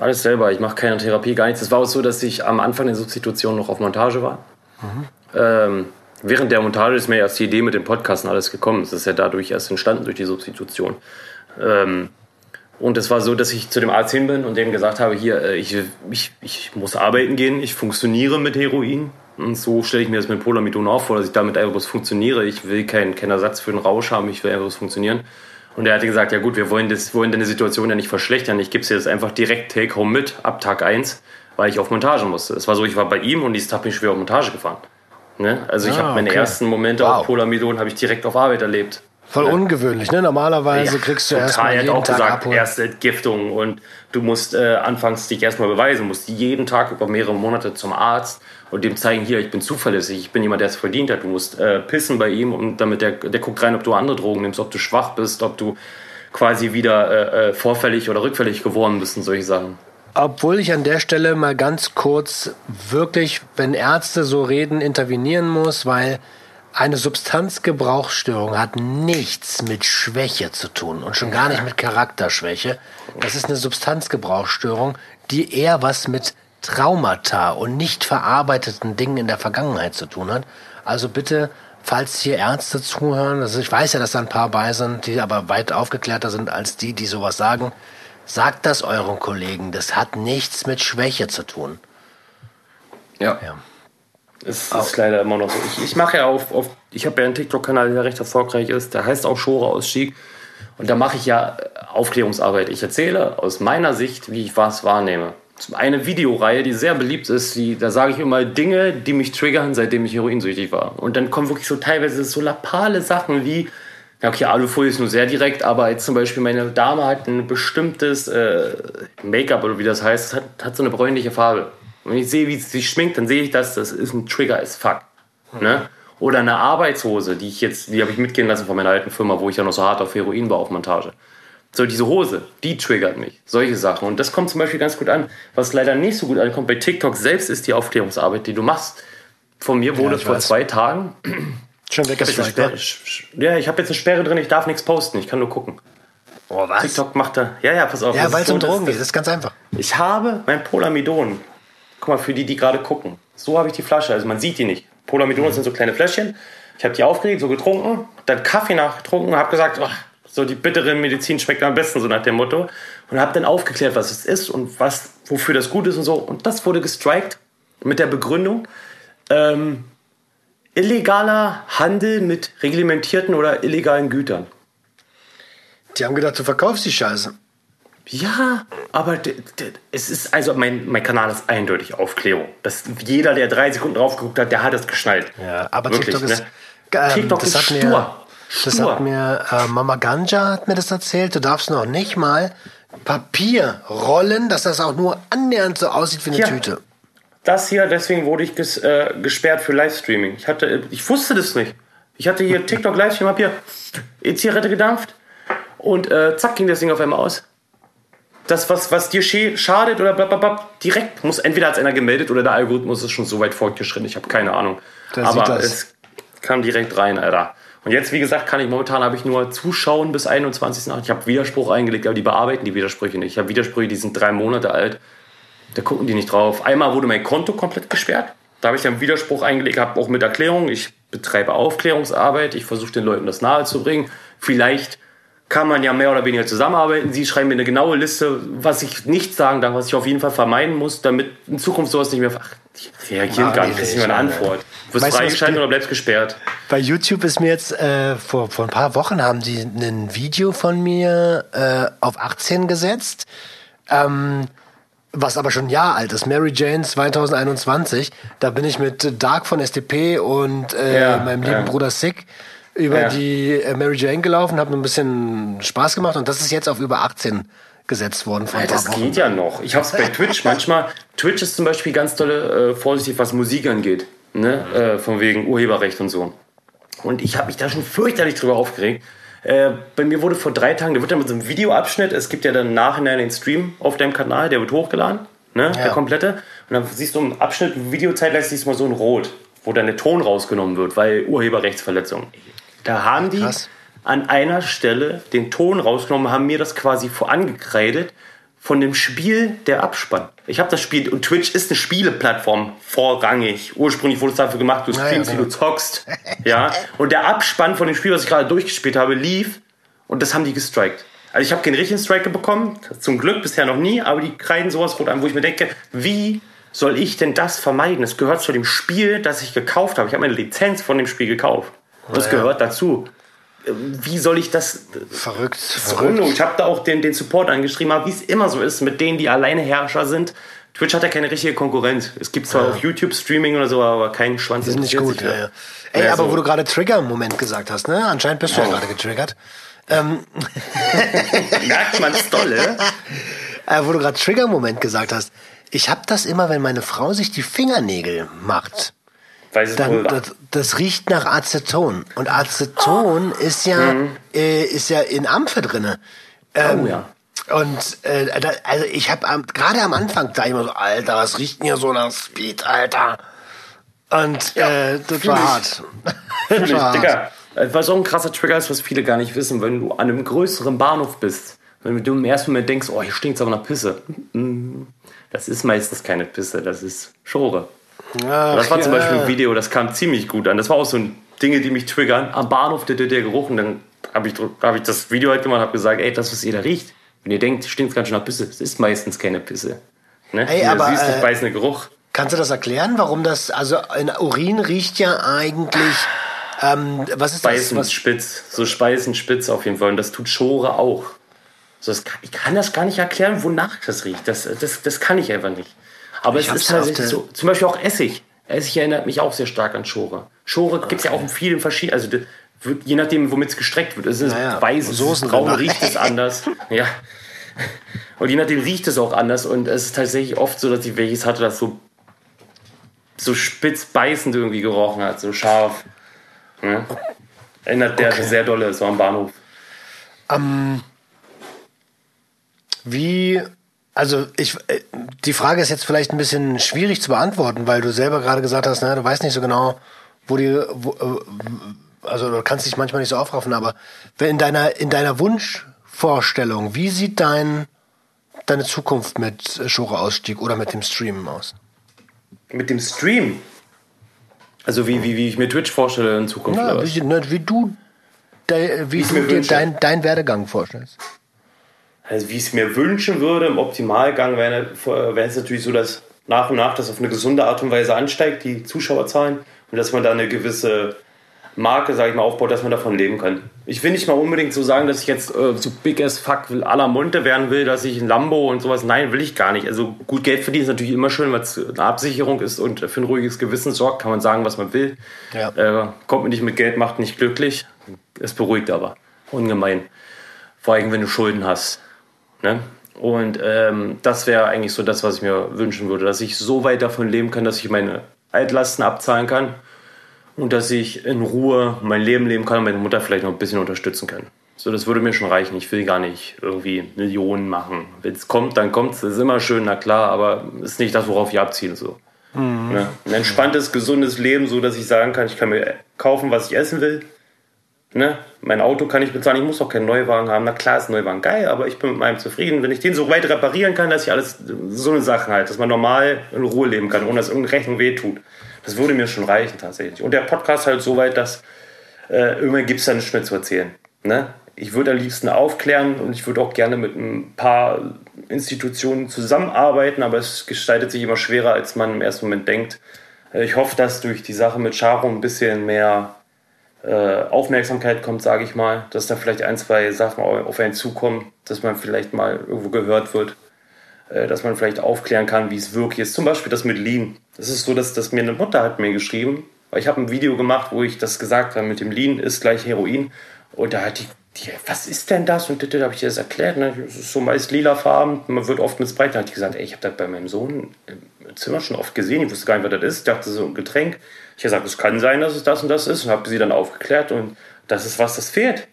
Alles selber. Ich mache keine Therapie, gar nichts. Es war auch so, dass ich am Anfang der Substitution noch auf Montage war. Mhm. Ähm, während der Montage ist mir erst die Idee mit dem Podcast und alles gekommen. Es ist ja dadurch erst entstanden, durch die Substitution. Ähm, und es war so, dass ich zu dem Arzt hin bin und dem gesagt habe, hier, äh, ich, ich, ich muss arbeiten gehen, ich funktioniere mit Heroin. Und so stelle ich mir das mit Polamidon auch vor, dass ich damit einfach was funktioniere. Ich will keinen kein Ersatz für einen Rausch haben, ich will einfach was funktionieren. Und er hatte gesagt, ja gut, wir wollen, das, wollen deine Situation ja nicht verschlechtern. Ich gebe es dir jetzt einfach direkt Take-Home mit, ab Tag 1, weil ich auf Montage musste. Es war so, ich war bei ihm und ich habe mich schwer auf Montage gefahren. Ne? Also ich ah, habe meine okay. ersten Momente wow. auf Polamidon habe ich direkt auf Arbeit erlebt. Voll ungewöhnlich, ne? Normalerweise ja, kriegst du erstmal jeden auch Tag gesagt, abholen. erste Entgiftung und du musst äh, anfangs dich erstmal beweisen, musst jeden Tag über mehrere Monate zum Arzt und dem zeigen, hier, ich bin zuverlässig, ich bin jemand, der es verdient hat. Du musst äh, pissen bei ihm und damit der, der guckt rein, ob du andere Drogen nimmst, ob du schwach bist, ob du quasi wieder äh, äh, vorfällig oder rückfällig geworden bist und solche Sachen. Obwohl ich an der Stelle mal ganz kurz wirklich, wenn Ärzte so reden, intervenieren muss, weil eine Substanzgebrauchsstörung hat nichts mit Schwäche zu tun und schon gar nicht mit Charakterschwäche. Das ist eine Substanzgebrauchsstörung, die eher was mit Traumata und nicht verarbeiteten Dingen in der Vergangenheit zu tun hat. Also bitte, falls hier Ärzte zuhören, also ich weiß ja, dass da ein paar bei sind, die aber weit aufgeklärter sind als die, die sowas sagen, sagt das euren Kollegen. Das hat nichts mit Schwäche zu tun. Ja. ja. Es oh. ist leider immer noch so. Ich, ich mache ja auf, auf ich habe ja einen TikTok-Kanal, der recht erfolgreich ist, der heißt auch Schore aus Chic. Und da mache ich ja Aufklärungsarbeit. Ich erzähle aus meiner Sicht, wie ich was wahrnehme. Eine Videoreihe, die sehr beliebt ist, die, da sage ich immer Dinge, die mich triggern, seitdem ich heroinsüchtig war. Und dann kommen wirklich so teilweise so lapale Sachen wie, ja, okay, Alufolie ist nur sehr direkt, aber jetzt zum Beispiel meine Dame hat ein bestimmtes äh, Make-up oder wie das heißt, hat, hat so eine bräunliche Farbe. Und wenn ich sehe, wie sie sich schminkt, dann sehe ich das, das ist ein Trigger as fuck. Ne? Oder eine Arbeitshose, die ich jetzt, die habe ich mitgehen lassen von meiner alten Firma, wo ich ja noch so hart auf Heroin war auf Montage. So, diese Hose, die triggert mich. Solche Sachen. Und das kommt zum Beispiel ganz gut an. Was leider nicht so gut ankommt bei TikTok selbst ist die Aufklärungsarbeit, die du machst. Von mir wurde ja, vor weiß. zwei Tagen Schon weggestrikt, ne? Ja, ich habe jetzt eine Sperre drin, ich darf nichts posten, ich kann nur gucken. Oh, was? TikTok macht da. Ja, ja, pass auf. Ja, weil es um Drogen geht, das ist ganz einfach. Ich habe mein Polamidon. Guck mal, für die, die gerade gucken. So habe ich die Flasche, also man sieht die nicht. Polamidon mhm. sind so kleine Fläschchen. Ich habe die aufgeregt, so getrunken, dann Kaffee nachgetrunken und habe gesagt, oh, so die bittere Medizin schmeckt am besten, so nach dem Motto. Und habe dann aufgeklärt, was es ist und was, wofür das gut ist und so. Und das wurde gestrikt mit der Begründung, ähm, illegaler Handel mit reglementierten oder illegalen Gütern. Die haben gedacht, du verkaufst die Scheiße. Ja, aber es ist, also mein, mein Kanal ist eindeutig Aufklärung. Das, jeder, der drei Sekunden drauf geguckt hat, der hat es geschnallt. Ja, aber Wirklich, TikTok ist, ne? ähm, TikTok das ist stur. Mir, das stur. hat mir äh, Mama Ganja hat mir das erzählt. Du darfst noch nicht mal Papier rollen, dass das auch nur annähernd so aussieht wie eine ja. Tüte. Das hier, deswegen wurde ich ges, äh, gesperrt für Livestreaming. Ich hatte, ich wusste das nicht. Ich hatte hier <laughs> TikTok Livestream, hab hier E-Zigarette gedampft und äh, zack ging das Ding auf einmal aus. Das, was, was dir schadet oder blablabla, direkt muss entweder als einer gemeldet oder der Algorithmus ist schon so weit fortgeschritten. Ich habe keine Ahnung. Der Aber es kam direkt rein, Alter. Und jetzt, wie gesagt, kann ich momentan habe ich nur zuschauen bis 21.8. Ich habe Widerspruch eingelegt, aber die bearbeiten die Widersprüche nicht. Ich habe Widersprüche, die sind drei Monate alt. Da gucken die nicht drauf. Einmal wurde mein Konto komplett gesperrt. Da habe ich dann Widerspruch eingelegt, habe auch mit Erklärung. Ich betreibe Aufklärungsarbeit. Ich versuche den Leuten das nahezubringen. Vielleicht kann man ja mehr oder weniger zusammenarbeiten. Sie schreiben mir eine genaue Liste, was ich nicht sagen darf, was ich auf jeden Fall vermeiden muss, damit in Zukunft sowas nicht mehr. Ach, die reagieren gar nicht, das ist nicht meine Antwort. Du wirst weißt freigeschaltet oder bleibst gesperrt. Bei YouTube ist mir jetzt, äh, vor, vor ein paar Wochen haben die ein Video von mir äh, auf 18 gesetzt. Ähm, was aber schon ein Jahr alt ist, Mary Jane 2021. Da bin ich mit Dark von SDP und äh, ja, meinem lieben ja. Bruder Sick über ja. die äh, Mary Jane gelaufen, habe ein bisschen Spaß gemacht und das ist jetzt auf über 18 gesetzt worden. Von ja, das Wochen. geht ja noch. Ich habe es bei Twitch manchmal. Twitch ist zum Beispiel ganz tolle, äh, vorsichtig, was Musik angeht. Ne? Äh, von wegen Urheberrecht und so. Und ich habe mich da schon fürchterlich drüber aufgeregt. Äh, bei mir wurde vor drei Tagen, da wird dann mit so einem Videoabschnitt, es gibt ja dann nachher den Stream auf deinem Kanal, der wird hochgeladen, ne, ja. der komplette. Und dann siehst du im Abschnitt, Videozeitgleich siehst du mal so ein Rot, wo dann der Ton rausgenommen wird, weil Urheberrechtsverletzung. Da haben die Krass. an einer Stelle den Ton rausgenommen, haben mir das quasi vorangekreidet von dem Spiel der Abspann. Ich habe das Spiel und Twitch ist eine Spieleplattform vorrangig. Ursprünglich wurde es dafür gemacht, du streamst, ja, ja, wie du zockst. ja. Und der Abspann von dem Spiel, was ich gerade durchgespielt habe, lief und das haben die gestrikt. Also ich habe keinen richtigen Striker bekommen, zum Glück bisher noch nie, aber die kreiden sowas rot an, wo ich mir denke, wie soll ich denn das vermeiden? Es gehört zu dem Spiel, das ich gekauft habe. Ich habe meine Lizenz von dem Spiel gekauft. Das gehört dazu wie soll ich das? Verrückt. verrückt. Ich habe da auch den, den Support angeschrieben, aber wie es immer so ist, mit denen, die alleine Herrscher sind. Twitch hat ja keine richtige Konkurrenz. Es gibt zwar ja. auf YouTube Streaming oder so, aber keinen Schwanz. Die sind nicht gut, ja, ja. Ey, ja, aber so. wo du gerade Trigger im Moment gesagt hast, ne? Anscheinend bist du ja gerade getriggert. Ähm. <laughs> Merkt man's dolle? <laughs> äh, wo du gerade Trigger-Moment gesagt hast. Ich habe das immer, wenn meine Frau sich die Fingernägel macht Weißes dann, das, das, riecht nach Aceton. Und Aceton oh. ist ja, mhm. äh, ist ja in Ampfe drinne. Ähm, oh ja. Und äh, da, also ich habe gerade am Anfang da immer so, Alter, was riecht denn hier so nach Speed, Alter? Und ja, äh, das <laughs> war hart. das war Digga, was auch ein krasser Trigger ist, was viele gar nicht wissen, wenn du an einem größeren Bahnhof bist, wenn du im ersten Moment denkst, oh, hier stinkt's aber nach Pisse. Das ist meistens keine Pisse, das ist Schore. Ach, das war zum Beispiel ein Video, das kam ziemlich gut an. Das war auch so ein Dinge, die mich triggern. Am Bahnhof der, der Geruch und dann habe ich, hab ich das Video halt gemacht und habe gesagt, ey, das, was jeder riecht. Wenn ihr denkt, stinkt ganz schön nach Pisse, es ist meistens keine Pisse. Ne? Ey, aber, süß, äh, beißende Geruch. Kannst du das erklären, warum das, also in Urin riecht ja eigentlich Ähm, was ist Speisen das? Was spitz, so Speisen spitz auf jeden Fall. Und das tut Schore auch. So, das kann, ich kann das gar nicht erklären, wonach das riecht. Das, das, das kann ich einfach nicht. Aber Ich es ist tatsächlich so. Zum Beispiel auch Essig. Essig erinnert mich auch sehr stark an Schore. Schore gibt es ja auch in vielen verschiedenen. Also wird, je nachdem, womit es gestreckt wird. Es ist Naja, weiß, Soßen braun, riecht es anders. <laughs> ja. Und je nachdem riecht es auch anders. Und es ist tatsächlich oft so, dass ich welches hatte, das so, so spitz beißend irgendwie gerochen hat, so scharf. Ja. Erinnert der Okay. sehr dolle, so am Bahnhof. Ähm, wie, also ich, äh, die Frage ist jetzt vielleicht ein bisschen schwierig zu beantworten, weil du selber gerade gesagt hast, ne, du weißt nicht so genau, wo die, wo, äh, also du kannst dich manchmal nicht so aufraffen, aber in deiner, in deiner Wunschvorstellung, wie sieht dein, deine Zukunft mit Schore-Ausstieg oder mit dem Streamen aus? Mit dem Stream. Also wie, wie, wie ich mir Twitch vorstelle in Zukunft. Ja, wie, wie du, wie ich's du dir wünsche. dein, dein Werdegang vorstellst. Also wie ich es mir wünschen würde, im Optimalgang wäre wäre es natürlich so, dass nach und nach das auf eine gesunde Art und Weise ansteigt, die Zuschauerzahlen, und dass man da eine gewisse Marke, sage ich mal, aufbaut, dass man davon leben kann. Ich will nicht mal unbedingt so sagen, dass ich jetzt äh, so big as fuck à la Monte werden will, dass ich ein Lambo und sowas, nein, will ich gar nicht. Also gut Geld verdienen ist natürlich immer schön, weil es eine Absicherung ist und für ein ruhiges Gewissen sorgt, kann man sagen, was man will. Ja. Äh, kommt mir nicht mit Geld, macht nicht glücklich. Es beruhigt aber ungemein. Vor allem, wenn du Schulden hast. Ne? Und ähm, das wäre eigentlich so das, was ich mir wünschen würde, dass ich so weit davon leben kann, dass ich meine Altlasten abzahlen kann und dass ich in Ruhe mein Leben leben kann und meine Mutter vielleicht noch ein bisschen unterstützen kann. So, das würde mir schon reichen. Ich will gar nicht irgendwie Millionen machen. Wenn es kommt, dann kommt es. Ist immer schön, na klar, aber ist nicht das, worauf ich abziele. So. Ne? Ein entspanntes, gesundes Leben, so dass ich sagen kann, ich kann mir kaufen, was ich essen will. Ne? Mein Auto kann ich bezahlen, ich muss auch keinen Neuwagen haben. Na klar ist Neuwagen geil, aber ich bin mit meinem zufrieden. Wenn ich den so weit reparieren kann, dass ich alles, so eine Sachen halt, dass man normal in Ruhe leben kann, ohne dass irgendeine Rechnung wehtut. Das würde mir schon reichen tatsächlich. Und der Podcast halt so weit, dass äh, irgendwann gibt es da nichts mehr zu erzählen. Ne? Ich würde am liebsten aufklären und ich würde auch gerne mit ein paar Institutionen zusammenarbeiten, aber es gestaltet sich immer schwerer, als man im ersten Moment denkt. Äh, Ich hoffe, dass durch die Sache mit Charo ein bisschen mehr Aufmerksamkeit kommt, sage ich mal, dass da vielleicht ein, zwei Sachen au- auf einen zukommen, dass man vielleicht mal irgendwo gehört wird, äh, dass man vielleicht aufklären kann, wie es wirklich ist. Zum Beispiel das mit Lean. Das ist so, dass, dass mir eine Mutter hat mir geschrieben, weil ich habe ein Video gemacht, wo ich das gesagt habe, mit dem Lean ist gleich Heroin. Und da hat die, die was ist denn das? Und da habe ich ihr das erklärt. Ne? Es ist so meist lila Farben, man wird oft missbraucht. Da hat die gesagt, ey, ich habe das bei meinem Sohn im Zimmer schon oft gesehen. Ich wusste gar nicht, was das ist. Ich dachte, so ein Getränk. Ich habe gesagt, es kann sein, dass es das und das ist. Und habe sie dann aufgeklärt. Und das ist was, das fehlt.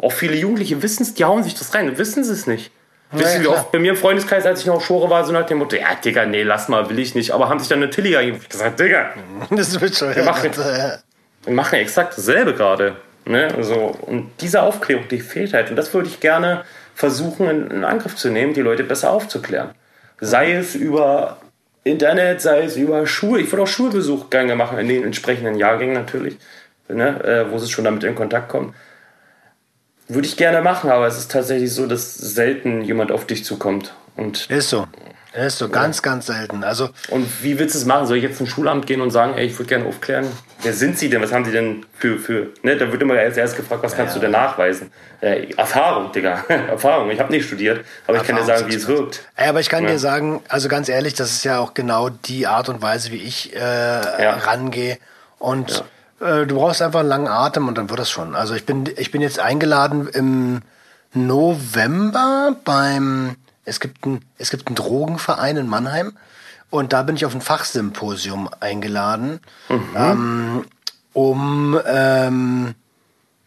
Auch viele Jugendliche wissen es, die hauen sich das rein und wissen sie es nicht. Wisst ihr, wie oft bei mir im Freundeskreis, als ich noch Schore war, so nach dem Motto, ja, Digga, nee, lass mal, will ich nicht. Aber haben sich dann eine Tilliger gesagt, Digga, <laughs> Das wird schon. wir machen, Ja. wir machen ja exakt dasselbe gerade. Ne? Also, und diese Aufklärung, die fehlt halt. Und das würde ich gerne versuchen, in, in Angriff zu nehmen, die Leute besser aufzuklären. Sei es über Internet, sei es über Schule. Ich würde auch Schulbesuch gerne machen, in den entsprechenden Jahrgängen natürlich, ne? äh, wo sie schon damit in Kontakt kommen. Würde ich gerne machen, aber es ist tatsächlich so, dass selten jemand auf dich zukommt. Und Ist so. Ist so, ganz, ganz selten. Also, Und wie willst du es machen? Soll ich jetzt zum Schulamt gehen und sagen, ey, ich würde gerne aufklären? Wer sind Sie denn? Was haben Sie denn für, für ne? Da wird immer erstes gefragt, was kannst du denn nachweisen? Äh, Erfahrung, Digga. <laughs> Erfahrung. Ich habe nicht studiert, aber ich kann dir sagen, wie es wirkt. Ey, aber ich kann Ja. dir sagen, also ganz ehrlich, das ist ja auch genau die Art und Weise, wie ich äh, rangehe. Und äh, du brauchst einfach einen langen Atem und dann wird das schon. Also ich bin, ich bin jetzt eingeladen im November beim, es gibt ein, es gibt einen Drogenverein in Mannheim und da bin ich auf ein Fachsymposium eingeladen, ähm, um ähm,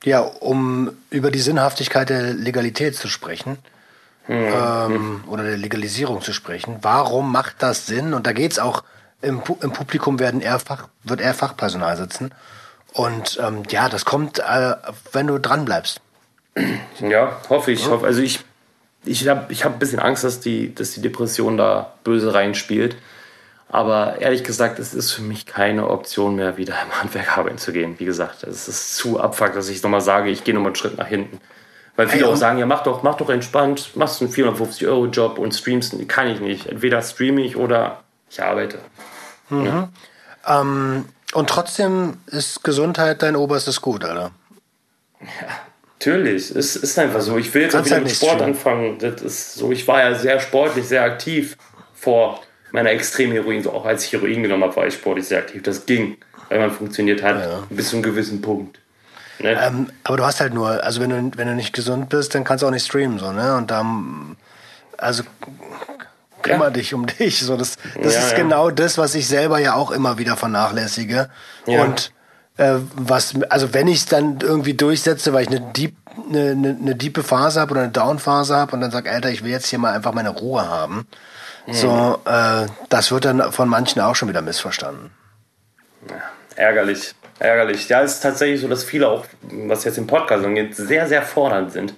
ja, um über die Sinnhaftigkeit der Legalität zu sprechen ähm, oder der Legalisierung zu sprechen. Warum macht das Sinn? Und da geht's auch, im, Pu- im Publikum werden eher Fach, wird eher Fachpersonal sitzen. Und ähm, ja, das kommt, äh, wenn du dran bleibst. Ja, hoffe ich. Hoffe, also ich, ich habe ich hab ein bisschen Angst, dass die, dass die Depression da böse reinspielt. Aber ehrlich gesagt, es ist für mich keine Option mehr, wieder im Handwerk arbeiten zu gehen. Wie gesagt, es ist zu abfuck, dass ich nochmal sage, ich gehe nochmal einen Schritt nach hinten. Weil viele auch sagen, ja, mach doch, mach doch entspannt, machst einen 450-Euro-Job und streamst. Kann ich nicht. Entweder streame ich oder ich arbeite. Ähm, Und trotzdem ist Gesundheit dein oberstes Gut, Alter. Ja, natürlich. Es ist einfach so. Ich will jetzt auch wieder halt mit Sport streamen. anfangen. Das ist so. Ich war ja sehr sportlich, sehr aktiv vor meiner extremen Heroin. So auch als ich Heroin genommen habe, war ich sportlich sehr aktiv. Das ging, weil man funktioniert hat ja. bis zu einem gewissen Punkt. Ne? Ähm, aber du hast halt nur, also wenn du, wenn du nicht gesund bist, dann kannst du auch nicht streamen, so, ne? Und dann, also kümmere ja. dich um dich. So, das das ja, ist genau das, was ich selber ja auch immer wieder vernachlässige. Und äh, was, also wenn ich es dann irgendwie durchsetze, weil ich eine deep, eine, eine, eine diepe Phase habe oder eine Down-Phase habe und dann sage, Alter, ich will jetzt hier mal einfach meine Ruhe haben. Mhm. So, äh, das wird dann von manchen auch schon wieder missverstanden. ärgerlich. Ärgerlich. Ja, es ist tatsächlich so, dass viele auch, was jetzt im Podcast angeht, sehr, sehr fordernd sind.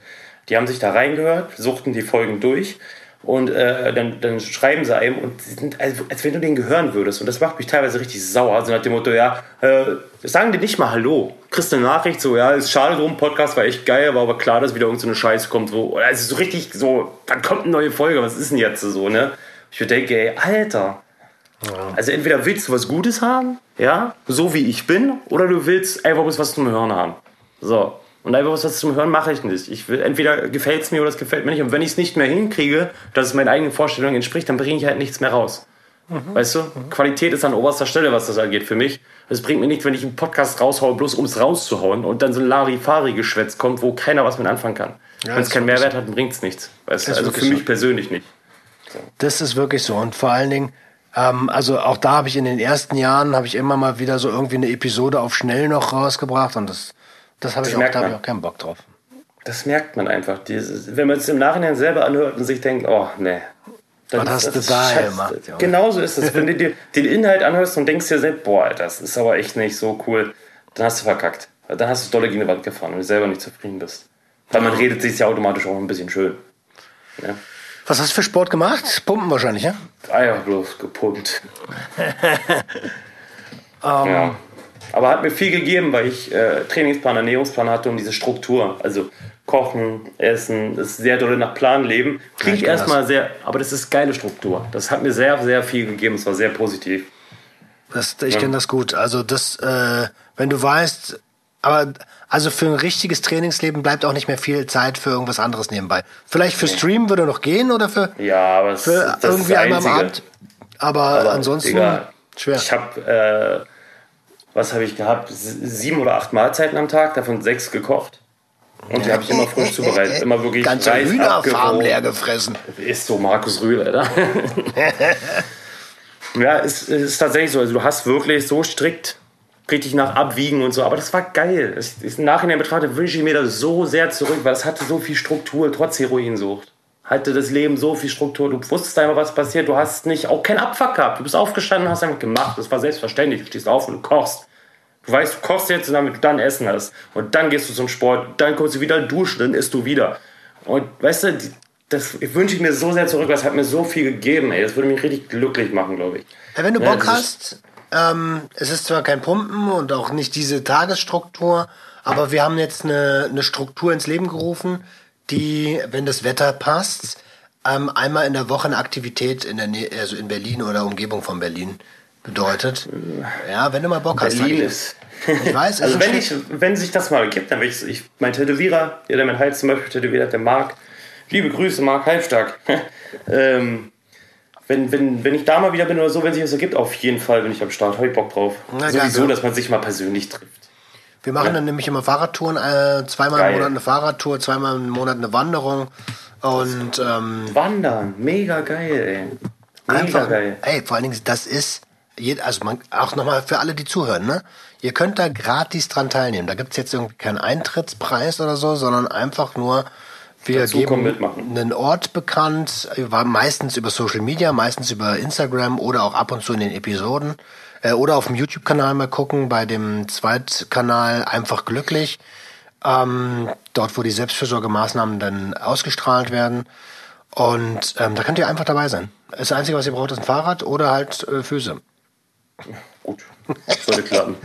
Die haben sich da reingehört, suchten die Folgen durch und äh, dann, dann schreiben sie einem und sie sind, als, als wenn du den gehören würdest. Und das macht mich teilweise richtig sauer. So nach dem Motto, ja, äh, sagen die nicht mal Hallo. Kriegst eine Nachricht, so, ja, ist schade drum, Podcast war echt geil, war aber klar, dass wieder irgendeine so Scheiße kommt. So, also so richtig so, dann kommt eine neue Folge, was ist denn jetzt so, ne? Ich denke, ey, Alter. Ja. Also entweder willst du was Gutes haben, ja, so wie ich bin, oder du willst einfach was zum Hören haben. So. Und einfach was zum Hören mache ich nicht. Ich will, entweder gefällt es mir oder es gefällt mir nicht. Und wenn ich es nicht mehr hinkriege, dass es meinen eigenen Vorstellungen entspricht, dann bringe ich halt nichts mehr raus. Mhm. Weißt du? Mhm. Qualität ist an oberster Stelle, was das angeht für mich. Es bringt mir nichts, wenn ich einen Podcast raushaue, bloß um es rauszuhauen und dann so ein Larifari-Geschwätz kommt, wo keiner was mit anfangen kann. Ja, wenn es keinen Mehrwert so. hat, dann bringt es nichts. Weißt du? Also für mich so. persönlich nicht. So. Das ist wirklich so. Und vor allen Dingen, ähm, also auch da habe ich in den ersten Jahren, habe ich immer mal wieder so irgendwie eine Episode auf schnell noch rausgebracht und das das habe ich, auch, da hab ich auch keinen Bock drauf. Das merkt man einfach. Dieses, wenn man es im Nachhinein selber anhört und sich denkt, oh, nee. Was hast du da gemacht? Genauso ist es. wenn du dir <laughs> den Inhalt anhörst und denkst dir selbst, boah, das ist aber echt nicht so cool, dann hast du verkackt. Dann hast du dolle gegen die Wand gefahren und du selber nicht zufrieden bist. Weil man redet sich ja automatisch auch ein bisschen schön. Ja. Was hast du für Sport gemacht? Pumpen wahrscheinlich, ja? Eier bloß gepumpt. um, <laughs> ja. Aber hat mir viel gegeben, weil ich äh, Trainingsplan, Ernährungsplan hatte und diese Struktur. Also Kochen, Essen, das ist sehr dolle nach Plan leben. Klingt ja, erstmal sehr, aber das ist geile Struktur. Das hat mir sehr, sehr viel gegeben. Es war sehr positiv. Das, ich ja. kenne das gut. Also das, äh, wenn du weißt, aber also für ein richtiges Trainingsleben bleibt auch nicht mehr viel Zeit für irgendwas anderes nebenbei. Vielleicht für Stream würde noch gehen oder für, ja, aber für irgendwie einmal am Abend. Aber, aber ansonsten Digga, schwer. Ich habe äh, was habe ich gehabt? Sieben oder acht Mahlzeiten am Tag, davon sechs gekocht. Und die habe ich immer frisch zubereitet. Immer wirklich Ganze Reis Hühnerfarm leer gefressen. Ist so Markus Rühle, oder? <laughs> ja, es ist, ist tatsächlich so. Also du hast wirklich so strikt richtig nach Abwiegen und so. Aber das war geil. Das ist Im Nachhinein betrachtet wünsche ich mir das so sehr zurück, weil es hatte so viel Struktur, trotz Heroinsucht. Hatte das Leben so viel Struktur. Du wusstest einfach, was passiert. Du hast nicht, auch keinen Abfuck gehabt. Du bist aufgestanden und hast einfach gemacht. Das war selbstverständlich. Du stehst auf und du kochst. Du weißt, du kochst jetzt, damit du dann Essen hast. Und dann gehst du zum Sport. Dann kommst du wieder duschen, dann isst du wieder. Und weißt du, das wünsche ich mir so sehr zurück. Das hat mir so viel gegeben, ey. Das würde mich richtig glücklich machen, glaube ich. Wenn du Bock ja, hast, ähm, es ist zwar kein Pumpen und auch nicht diese Tagesstruktur, aber wir haben jetzt eine, eine Struktur ins Leben gerufen, die, wenn das Wetter passt, ähm, einmal in der Woche eine Aktivität in der Nähe, also in Berlin oder Umgebung von Berlin bedeutet. Ja, wenn du mal Bock hast. Berlin ist. Ich weiß, also wenn, ich, wenn sich das mal gibt, dann will ich, ich mein Tätowierer, der, der mein Hals zum Beispiel tätowiert hat, der Marc, liebe Grüße, Marc Halbstark. <laughs> ähm, wenn, wenn, wenn ich da mal wieder bin oder so, wenn sich das ergibt, auf jeden Fall bin ich am Start. Habe ich Bock drauf. Na, Sowieso, dass man sich mal persönlich trifft. Wir machen ja. dann nämlich immer Fahrradtouren, äh, zweimal Geil. im Monat eine Fahrradtour, zweimal im Monat eine Wanderung. Und ähm, Wandern, mega geil, ey. Mega einfach, geil. Ey, vor allen Dingen, das ist, also man, auch nochmal für alle, die zuhören, ne? Ihr könnt da gratis dran teilnehmen. Da gibt's jetzt irgendwie keinen Eintrittspreis oder so, sondern einfach nur, wir Dazu geben einen Ort bekannt, meistens über Social Media, meistens über Instagram oder auch ab und zu in den Episoden. Äh, oder auf dem YouTube-Kanal mal gucken, bei dem Zweitkanal Einfach Glücklich. Ähm, dort, wo die Selbstfürsorgemaßnahmen dann ausgestrahlt werden. Und ähm, da könnt ihr einfach dabei sein. Das Einzige, was ihr braucht, ist ein Fahrrad oder halt äh, Füße. Gut, sollte klappen.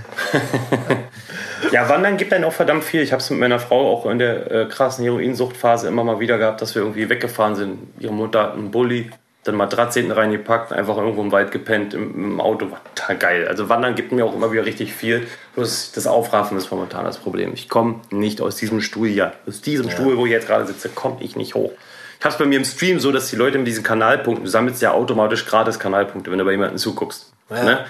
<laughs> ja, Wandern gibt einen auch verdammt viel. Ich habe es mit meiner Frau auch in der äh, krassen Heroinsuchtphase immer mal wieder gehabt, dass wir irgendwie weggefahren sind. Ihre Mutter hat einen Bulli, dann Matratze hinten reingepackt, einfach irgendwo im Wald gepennt, im, im Auto. War total geil. Also Wandern gibt mir auch immer wieder richtig viel. Bloß das Aufraffen ist momentan das Problem. Ich komme nicht aus diesem Stuhl hier. Aus diesem ja. Stuhl, wo ich jetzt gerade sitze, komme ich nicht hoch. Ich habe es bei mir im Stream so, dass die Leute mit diesen Kanalpunkten, du sammelst ja automatisch gratis Kanalpunkte, wenn du bei jemandem zuguckst. Ja. Ne?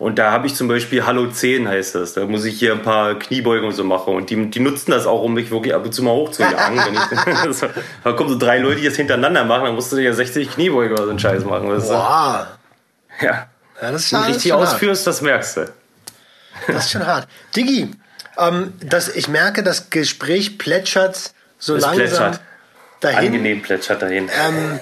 Und da habe ich zum Beispiel Hallo 10 heißt das. Da muss ich hier ein paar Kniebeugungen so machen. Und die, die nutzen das auch, um mich wirklich ab und zu mal hochzujagen. wenn <laughs> <laughs> da kommen so drei Leute, die das hintereinander machen, dann musst du dir ja 60 Kniebeuge oder so einen Scheiß machen. Wow. Ja. ja. das ist Wenn du richtig ausführst, hart. das merkst du. Das ist schon hart. Diggi, ähm, das, ich merke, das Gespräch plätschert so es langsam plätschert. dahin. Angenehm plätschert dahin. Ähm,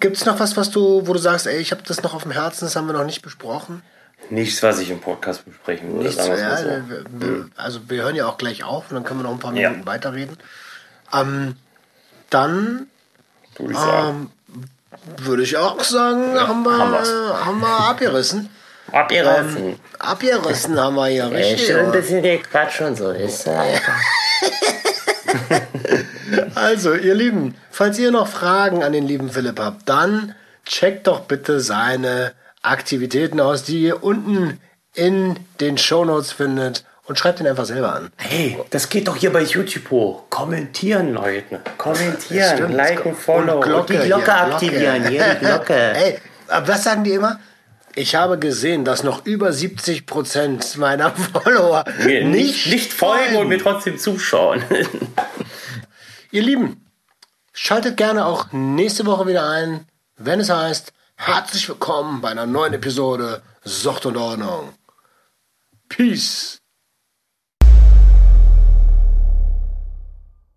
Gibt es noch was, was du, wo du sagst, ey, ich habe das noch auf dem Herzen, das haben wir noch nicht besprochen? Nichts, was ich im Podcast besprechen würde. Nichts, ja, so. wir, also wir hören ja auch gleich auf und dann können wir noch ein paar Minuten ja. weiterreden. Ähm, dann würde ich, ähm, würde ich auch sagen, ja, haben, wir, haben, wir abgerissen. <laughs> Abgerissen. Ähm, abgerissen haben wir hier richtig. Ja, schön ein bisschen der Quatsch und so ist. <laughs> <laughs> Also, ihr Lieben, falls ihr noch Fragen an den lieben Philipp habt, dann checkt doch bitte seine Aktivitäten aus, die ihr unten in den Shownotes findet und schreibt ihn einfach selber an. Hey, das geht doch hier bei YouTube hoch. Kommentieren, Leute. Kommentieren, Stimmt. liken, follow. Und, Glocke, und die Glocke hier, aktivieren. Glocke. Hier, die Glocke. Hey, was sagen die immer? Ich habe gesehen, dass noch über 70 Prozent meiner <laughs> Follower mir nicht, nicht folgen und mir trotzdem zuschauen. <laughs> Ihr Lieben, schaltet gerne auch nächste Woche wieder ein, wenn es heißt, herzlich willkommen bei einer neuen Episode Sucht und Ordnung. Peace.